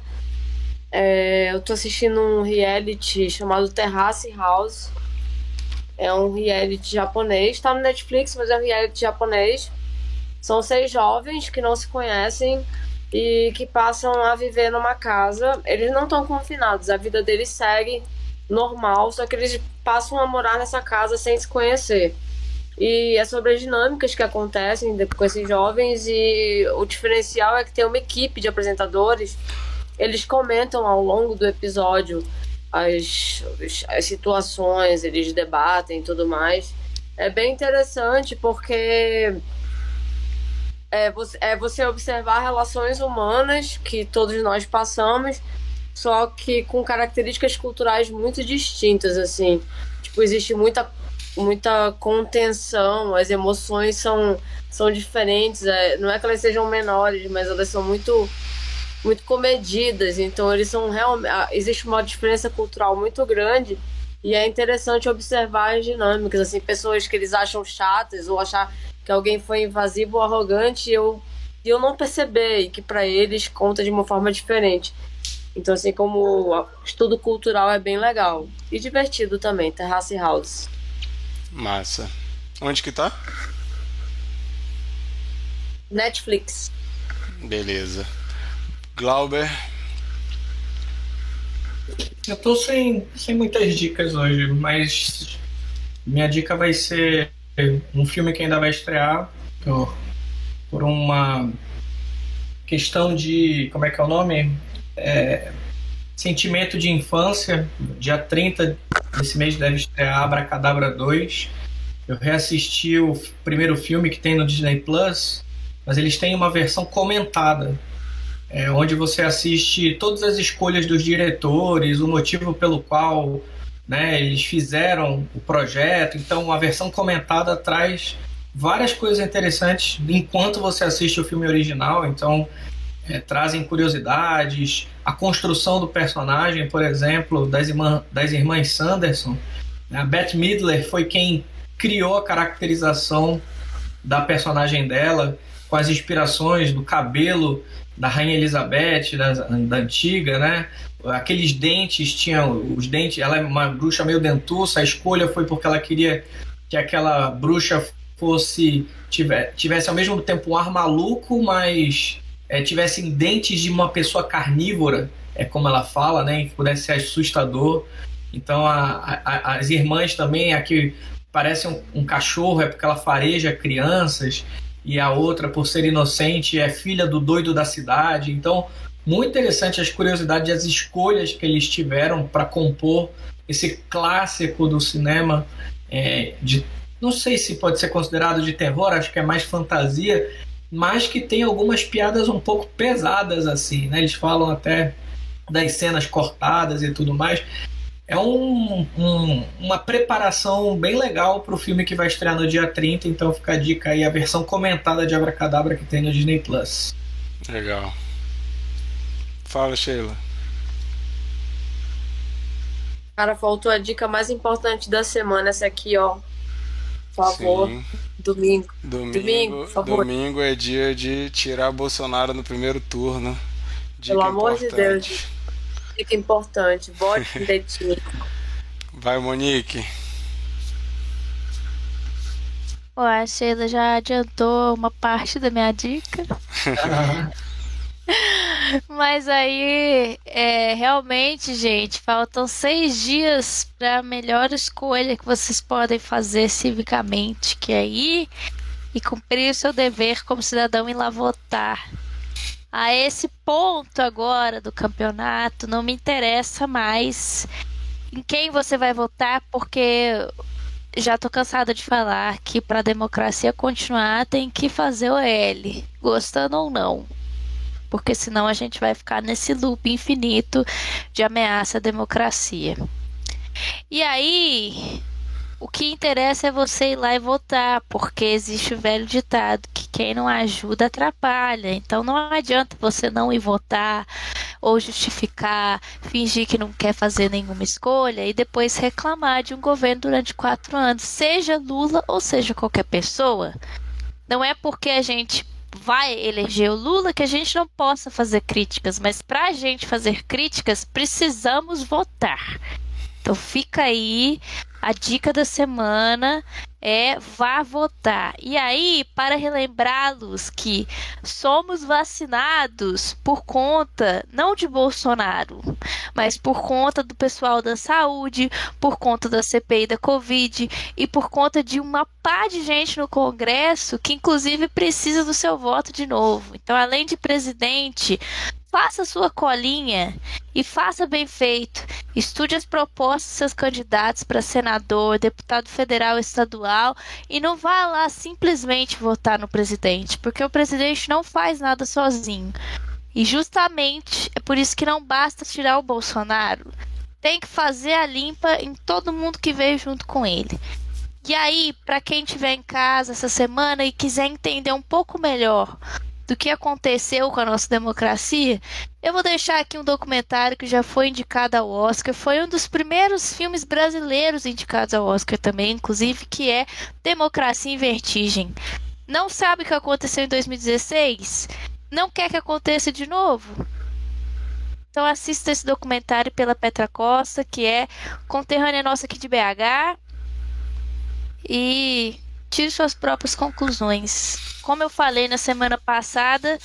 É, eu tô assistindo um reality chamado Terrace House. É um reality japonês, tá no Netflix, mas é um reality japonês. São seis jovens que não se conhecem e que passam a viver numa casa. Eles não estão confinados, a vida deles segue normal, só que eles passam a morar nessa casa sem se conhecer. E é sobre as dinâmicas que acontecem com esses jovens e o diferencial é que tem uma equipe de apresentadores. Eles comentam ao longo do episódio as, as situações, eles debatem e tudo mais. É bem interessante porque é você, é você observar relações humanas que todos nós passamos, só que com características culturais muito distintas, assim. Tipo, existe muita muita contenção, as emoções são, são diferentes. É, não é que elas sejam menores, mas elas são muito muito comedidas. Então eles são realmente existe uma diferença cultural muito grande e é interessante observar as dinâmicas, assim, pessoas que eles acham chatas ou achar que alguém foi invasivo ou arrogante, eu eu não perceber e que para eles conta de uma forma diferente. Então, assim, como estudo cultural é bem legal. E divertido também, Terrace House. Massa. Onde que tá? Netflix. Beleza. Glauber. Eu tô sem, sem muitas dicas hoje, mas minha dica vai ser um filme que ainda vai estrear por, por uma questão de. Como é que é o nome? É, sentimento de infância. Dia 30 esse mês deve estrear Abracadabra 2. Eu reassisti o primeiro filme que tem no Disney Plus, mas eles têm uma versão comentada, é, onde você assiste todas as escolhas dos diretores, o motivo pelo qual né, eles fizeram o projeto. Então, a versão comentada traz várias coisas interessantes enquanto você assiste o filme original. Então, é, trazem curiosidades, a construção do personagem, por exemplo, das, irmã, das irmãs Sanderson. A Beth Midler foi quem criou a caracterização da personagem dela, com as inspirações do cabelo da Rainha Elizabeth, da, da antiga, né? Aqueles dentes tinham os dentes. Ela é uma bruxa meio dentuça. A escolha foi porque ela queria que aquela bruxa fosse tivesse ao mesmo tempo um ar maluco, mas é, tivessem dentes de uma pessoa carnívora, é como ela fala, né? Que pudesse ser assustador. Então a, a, as irmãs também, a que parece um, um, cachorro é porque ela fareja crianças, e a outra, por ser inocente, é filha do doido da cidade. Então, muito interessante as curiosidades e as escolhas que eles tiveram para compor esse clássico do cinema é, de não sei se pode ser considerado de terror, acho que é mais fantasia, mas que tem algumas piadas um pouco pesadas assim, né? Eles falam até das cenas cortadas e tudo mais. É um, um, uma preparação bem legal para o filme que vai estrear no dia 30, então fica a dica aí, a versão comentada de Abracadabra que tem no Disney Plus. Legal. Fala, Sheila. Cara, faltou a dica mais importante da semana, essa aqui, ó. Por favor. Sim. Domingo. Domingo, domingo, por favor. Domingo é dia de tirar Bolsonaro no primeiro turno. Dica Pelo amor importante. de Deus. Dica importante. Vote direitinho. Vai, Monique. Pô, a Sheila já adiantou uma parte da minha dica. Mas aí, é, realmente, gente, faltam seis dias para a melhor escolha que vocês podem fazer civicamente, que é ir e cumprir o seu dever como cidadão e lá votar. A esse ponto agora do campeonato, não me interessa mais em quem você vai votar, porque já tô cansada de falar que para a democracia continuar tem que fazer o L, gostando ou não. Porque senão a gente vai ficar nesse loop infinito de ameaça à democracia. E aí, o que interessa é você ir lá e votar, porque existe o velho ditado que quem não ajuda atrapalha. Então não adianta você não ir votar ou justificar, fingir que não quer fazer nenhuma escolha e depois reclamar de um governo durante quatro anos, seja Lula ou seja qualquer pessoa. Não é porque a gente vai eleger o Lula que a gente não possa fazer críticas, mas para a gente fazer críticas precisamos votar. Então fica aí a dica da semana é vá votar. E aí, para relembrá-los que somos vacinados por conta não de Bolsonaro, mas por conta do pessoal da saúde, por conta da CPI da Covid e por conta de uma pá de gente no Congresso que inclusive precisa do seu voto de novo. Então, além de presidente, faça sua colinha e faça bem feito. Estude as propostas dos seus candidatos para senador, deputado federal estadual e não vá lá simplesmente votar no presidente, porque o presidente não faz nada sozinho. E justamente é por isso que não basta tirar o Bolsonaro. Tem que fazer a limpa em todo mundo que veio junto com ele. E aí, para quem estiver em casa essa semana e quiser entender um pouco melhor do que aconteceu com a nossa democracia, eu vou deixar aqui um documentário que já foi indicado ao Oscar. Foi um dos primeiros filmes brasileiros indicados ao Oscar também, inclusive, que é Democracia em Vertigem. Não sabe o que aconteceu em 2016? Não quer que aconteça de novo? Então assista esse documentário pela Petra Costa, que é conterrânea nossa aqui de BH. E tire suas próprias conclusões. Como eu falei na semana passada,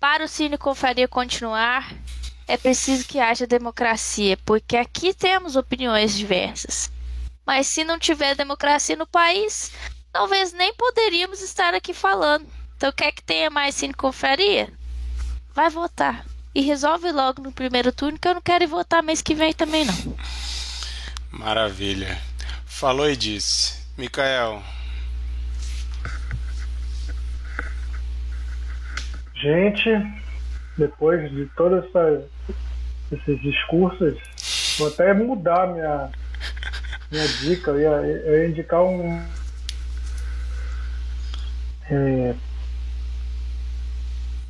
para o Cine Confraria continuar, é preciso que haja democracia, porque aqui temos opiniões diversas. Mas se não tiver democracia no país, talvez nem poderíamos estar aqui falando. Então, quer que tenha mais Cine Confraria? Vai votar. E resolve logo no primeiro turno, que eu não quero ir votar mês que vem também, não. Maravilha. Falou e disse. Mikael, Gente, depois de todos esses discursos, vou até mudar minha, minha dica. Eu ia, eu ia indicar um. É,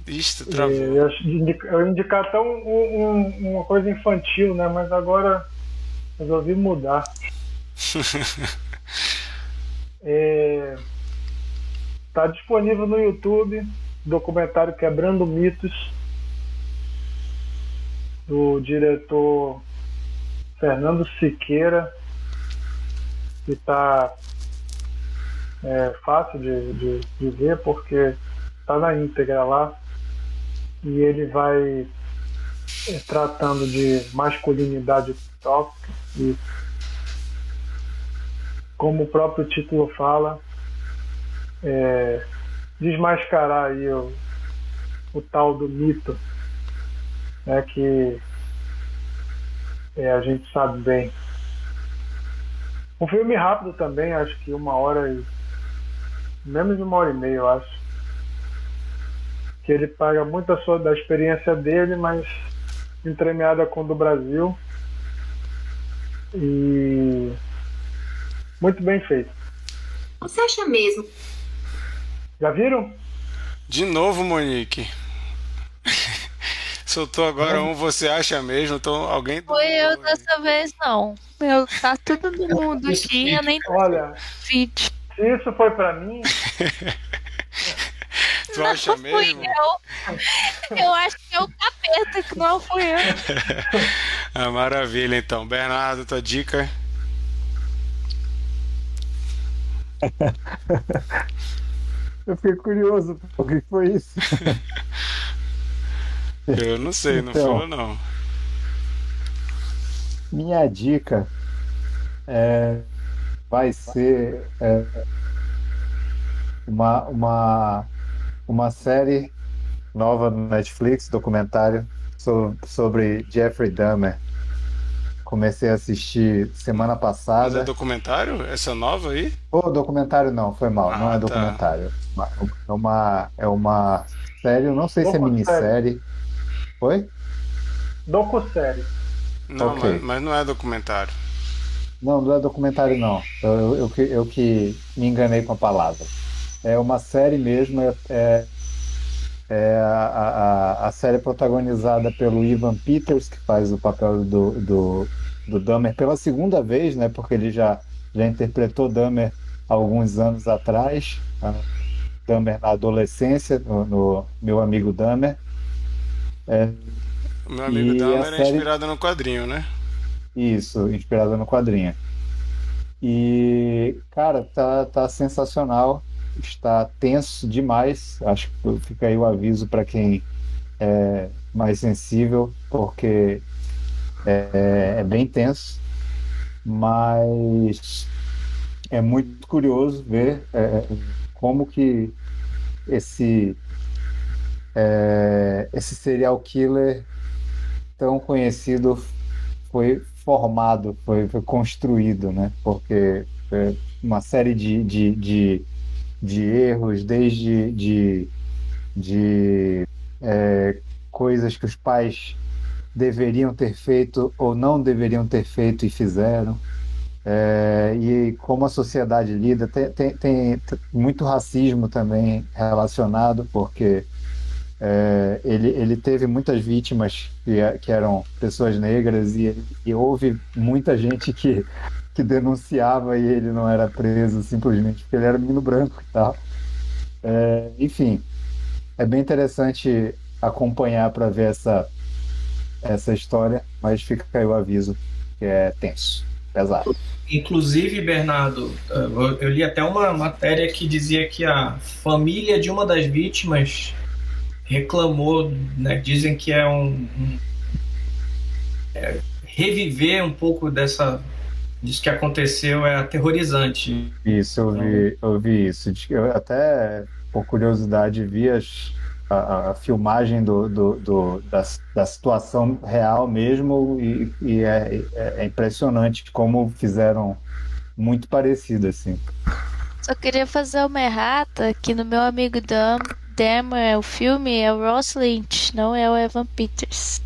Isto, travou. eu, ia indicar, eu ia indicar até um, um, uma coisa infantil, né? Mas agora resolvi mudar. é, tá disponível no YouTube documentário Quebrando Mitos, do diretor Fernando Siqueira, que está é, fácil de, de, de ver porque está na íntegra lá e ele vai é, tratando de masculinidade tóxica e como o próprio título fala, é, desmascarar aí o, o tal do mito, né, que é, a gente sabe bem. Um filme rápido também, acho que uma hora e. menos de uma hora e meia, eu acho. Que ele paga muito a sua, da experiência dele, mas entremeada com o do Brasil. E. muito bem feito. Você acha mesmo já viram? De novo, Monique. Soltou agora um, você acha mesmo? Então alguém. Foi eu dessa vez, não. Meu, tá todo mundo aqui, eu nem Olha. Se isso foi pra mim. tu acha não mesmo? Fui eu. eu acho que é o capeta que não fui eu. ah, maravilha, então. Bernardo, tua dica. Eu fiquei curioso, o que foi isso? Eu não sei, não Então. falou não. Minha dica é, vai ser é, uma, uma, uma série nova no Netflix, documentário so- sobre Jeffrey Dahmer. Comecei a assistir semana Mas passada. é documentário? Essa nova aí? Ô, documentário não, foi mal, não Ah, é tá. documentário. É uma, é uma série, eu não sei se é minissérie. Oi? Docu-série. Não, Ok. mas, mas não é documentário. Não, não é documentário, não. Eu, eu, eu que- eu que me enganei com a palavra. É uma série mesmo. É, é, é a, a, a série protagonizada pelo Ivan Peters, que faz o papel do, do, do Dahmer pela segunda vez, né? Porque ele já, já interpretou Dahmer alguns anos atrás. a Dahmer na adolescência, no, no Meu Amigo Dahmer. O meu amigo Dahmer é série- inspirado no quadrinho, né? Isso, inspirada no quadrinho. E, cara, tá, tá sensacional. Está tenso demais. Acho que fica aí o aviso para quem é mais sensível, porque é, é bem tenso. Mas é muito curioso ver é, como que esse, é, esse serial killer tão conhecido foi formado, foi, foi construído, né? Porque é, uma série de, de, de, de erros, desde de, de é, coisas que os pais deveriam ter feito ou não deveriam ter feito e fizeram. É, e como a sociedade lida, tem, tem, tem muito racismo também relacionado, porque é, ele, ele teve muitas vítimas que, que eram pessoas negras e, e houve muita gente que, que denunciava e ele não era preso simplesmente porque ele era menino branco e tal. É, enfim, é bem interessante acompanhar para ver essa, essa história, mas fica aí o aviso que é tenso, pesado. Inclusive, Bernardo, eu eu li até uma matéria que dizia que a família de uma das vítimas reclamou, né? Dizem que é um, um- é, reviver um pouco dessa disso que aconteceu é aterrorizante. Isso, eu vi, eu vi isso. Eu até, por curiosidade, vi as- a, a- filmagem do, do, do- da, da situação real mesmo e, e é, é- é impressionante como fizeram muito parecido, assim. Só queria fazer uma errata que no meu amigo Dam Dahmer, o filme é o Ross Lynch, não é o Evan Peters.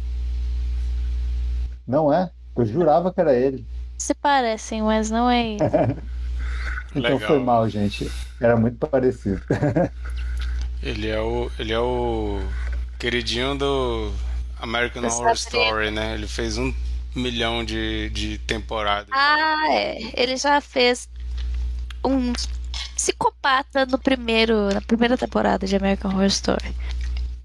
Não é? Eu jurava que era ele. Se parecem, mas não é ele. Então Legal. foi mal, gente. Era muito parecido. Ele é o, ele é o queridinho do American Eu Horror. Story, né? Ele fez um milhão de, de temporadas. Ah, é. Ele já fez um psicopata no primeiro, na primeira temporada de American Horror Story.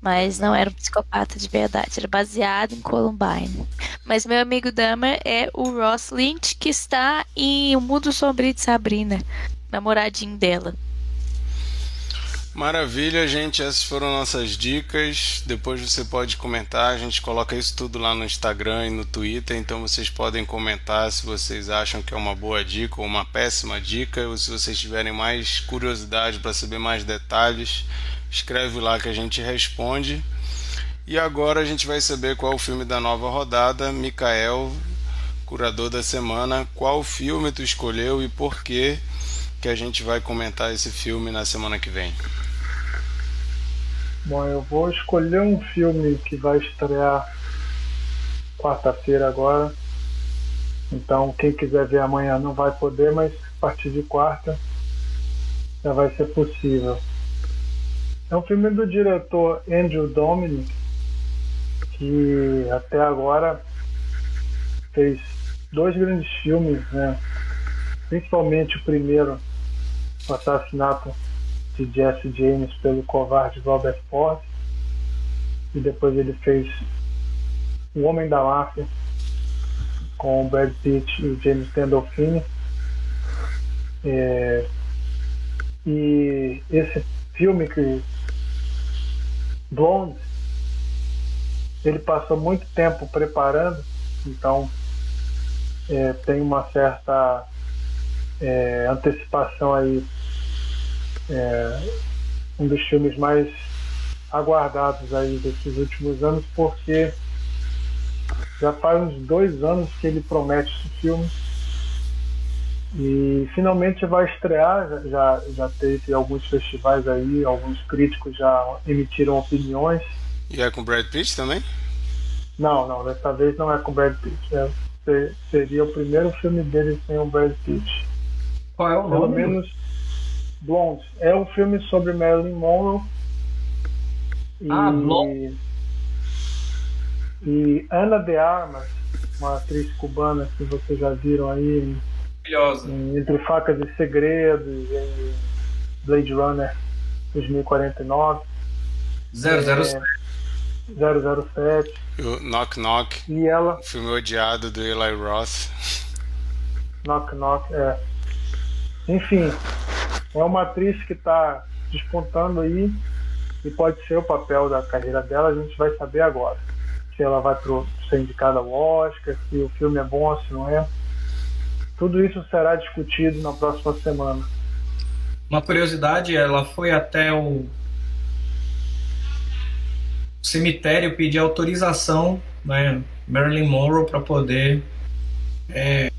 Mas não era um psicopata de verdade, era baseado em Columbine. Mas meu amigo Dahmer é o Ross Lynch, que está em O Mundo Sombrio de Sabrina, namoradinho dela. Maravilha, gente. Essas foram nossas dicas. Depois você pode comentar. A gente coloca isso tudo lá no Instagram e no Twitter. Então vocês podem comentar se vocês acham que é uma boa dica ou uma péssima dica. Ou se vocês tiverem mais curiosidade para saber mais detalhes, escreve lá que a gente responde. E agora a gente vai saber qual o filme da nova rodada. Mikael, curador da semana, qual filme tu escolheu e por que que a gente vai comentar esse filme na semana que vem. Bom, eu vou escolher um filme que vai estrear quarta-feira agora. Então, quem quiser ver amanhã não vai poder, mas a partir de quarta já vai ser possível. É um filme do diretor Andrew Dominic, que até agora fez dois grandes filmes, né? principalmente o primeiro, o assassinato de Jesse James pelo covarde Robert Ford, e depois ele fez O Homem da Máfia com o Brad Pitt e o James Gandolfini. É, e esse filme que Blonde ele passou muito tempo preparando, então é, tem uma certa é, antecipação aí. É, um dos filmes mais aguardados aí desses últimos anos, porque já faz uns dois anos que ele promete esse filme e finalmente vai estrear. Já, já teve alguns festivais aí, alguns críticos já emitiram opiniões. E é com Brad Pitt também? Não, não, dessa vez não é com Brad Pitt. É, seria o primeiro filme dele sem o Brad Pitt. Qual é o Pelo nome? menos Blonde. É um filme sobre Marilyn Monroe. E, Ah, Blonde. E Ana de Armas, uma atriz cubana que vocês já viram aí Maravilhosa. Entre Facas e Segredos, em Blade Runner 2049, 007. 007. O Knock Knock, E ela, o filme odiado do Eli Roth. Knock Knock, é. Enfim, é uma atriz que está despontando aí e pode ser o papel da carreira dela, a gente vai saber agora. Se ela vai pro, ser indicada ao Oscar, se o filme é bom, se não é. Tudo isso será discutido na próxima semana. Uma curiosidade, ela foi até o cemitério pedir autorização, né, Marilyn Monroe, para poder é,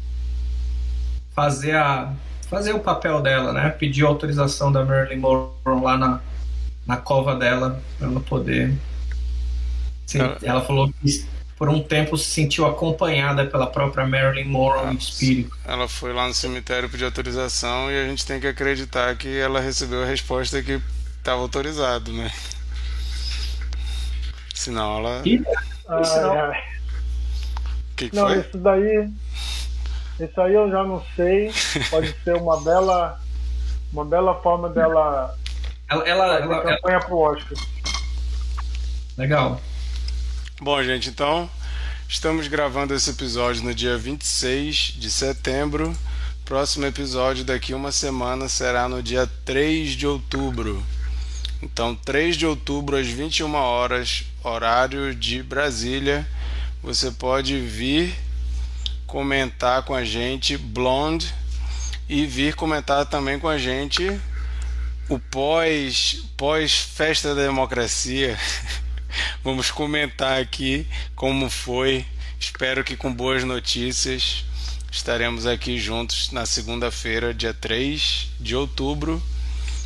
fazer a fazer o papel dela, né? Pediu autorização da Marilyn Monroe lá na, na cova dela para ela poder. Sim, Ela- ela falou que por um tempo se sentiu acompanhada pela própria Marilyn Monroe em espírito. Ela foi lá no cemitério pedir autorização e a gente tem que acreditar que ela recebeu a resposta que estava autorizado, né? Senão ela. E Ai, não. ai. O que, que Não, foi? isso daí. Isso aí eu já não sei. Pode ser uma bela. Uma bela forma dela ela, ela, ela- ela- campanha pro Oscar. legal. Bom, gente, então estamos gravando esse episódio no dia 26 de setembro. Próximo episódio daqui uma semana será no dia 3 de outubro. Então, 3 de outubro às 21 horas, horário de Brasília, você pode vir comentar com a gente Blonde e vir comentar também com a gente o pós pós festa da democracia. Vamos comentar aqui como foi. Espero que com boas notícias. Estaremos aqui juntos na segunda-feira, dia 3 de outubro,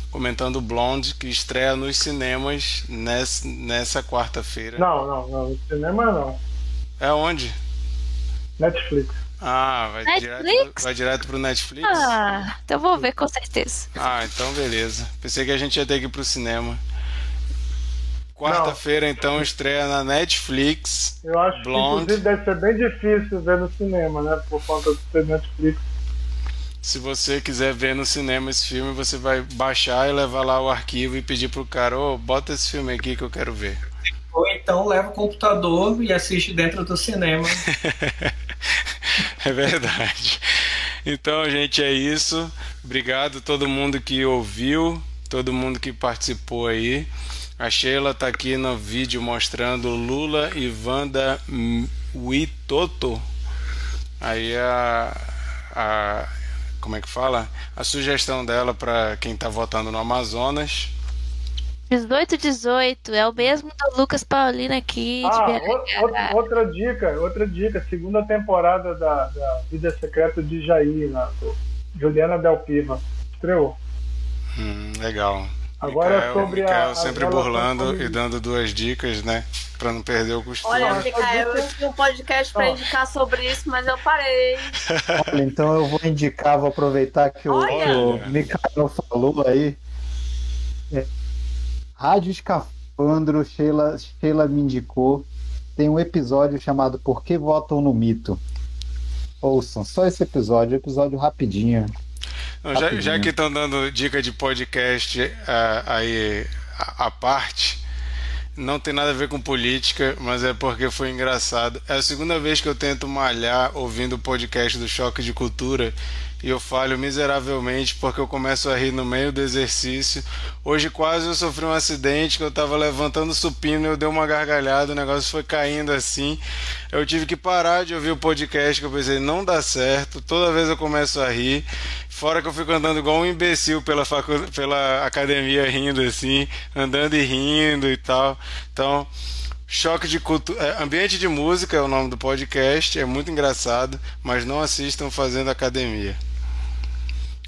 comentando Blonde, que estreia nos cinemas nessa, nessa quarta-feira. Não, não, não. No cinema não. É onde? Netflix. Ah, vai Netflix? direto, vai direto pro Netflix? Ah, então vou ver com certeza. Ah, então beleza. Pensei que a gente ia ter que ir pro cinema. Quarta-feira, então, estreia na Netflix. Eu acho Blonde. que inclusive deve ser bem difícil ver no cinema, né? Por conta de ser Netflix. Se você quiser ver no cinema esse filme, você vai baixar e levar lá o arquivo e pedir pro cara, ô, bota esse filme aqui que eu quero ver. Ou então leva o computador e assiste dentro do cinema. É verdade. Então, gente, é isso. Obrigado a todo mundo que ouviu, todo mundo que participou aí. A Sheila tá aqui no vídeo mostrando Lula e Wanda Witoto. Aí a, a como é que fala? A sugestão dela para quem tá votando no Amazonas. 18, 18. É o mesmo do Lucas Paulino aqui de Ah, outra, outra dica, outra dica. Segunda temporada da, da Vida Secreta de Jair, Juliana Del Piva. Estreou. Hum, legal. Agora Mikael, sobre a- Mikael a sempre burlando e dando duas dicas, né? Pra não perder o costume. Olha, Micael, eu tinha um podcast pra indicar sobre isso, mas eu parei. Olha, então eu vou indicar, vou aproveitar que o, que o Mikael falou aí. É, Rádio Escafandro, Sheila, Sheila me indicou. Tem um episódio chamado Por que Votam no Mito? Ouçam, só esse episódio, episódio rapidinho. Não, já, já que estão dando dica de podcast ah, aí à parte, não tem nada a ver com política, mas é porque foi engraçado. É a segunda vez que eu tento malhar ouvindo o podcast do Choque de Cultura e eu falho miseravelmente porque eu começo a rir no meio do exercício. Hoje quase eu sofri um acidente que eu estava levantando supino e eu dei uma gargalhada, o negócio foi caindo assim. Eu tive que parar de ouvir o podcast que eu pensei, não dá certo. Toda vez eu começo a rir. Fora que eu fico andando igual um imbecil pela, facu... pela academia rindo assim, andando e rindo e tal. Então, Choque de cultura. É, ambiente de música é o nome do podcast. É muito engraçado, mas não assistam fazendo academia.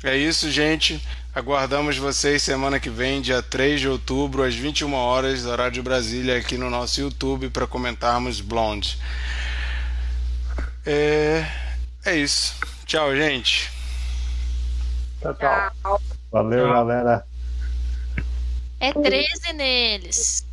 É isso, gente. Aguardamos vocês semana que vem, dia 3 de outubro, às 21 horas, horário de Brasília, aqui no nosso YouTube, para comentarmos Blonde. É... é isso. Tchau, gente. Tchau, tchau. Valeu, Tchau. galera. É 13 neles.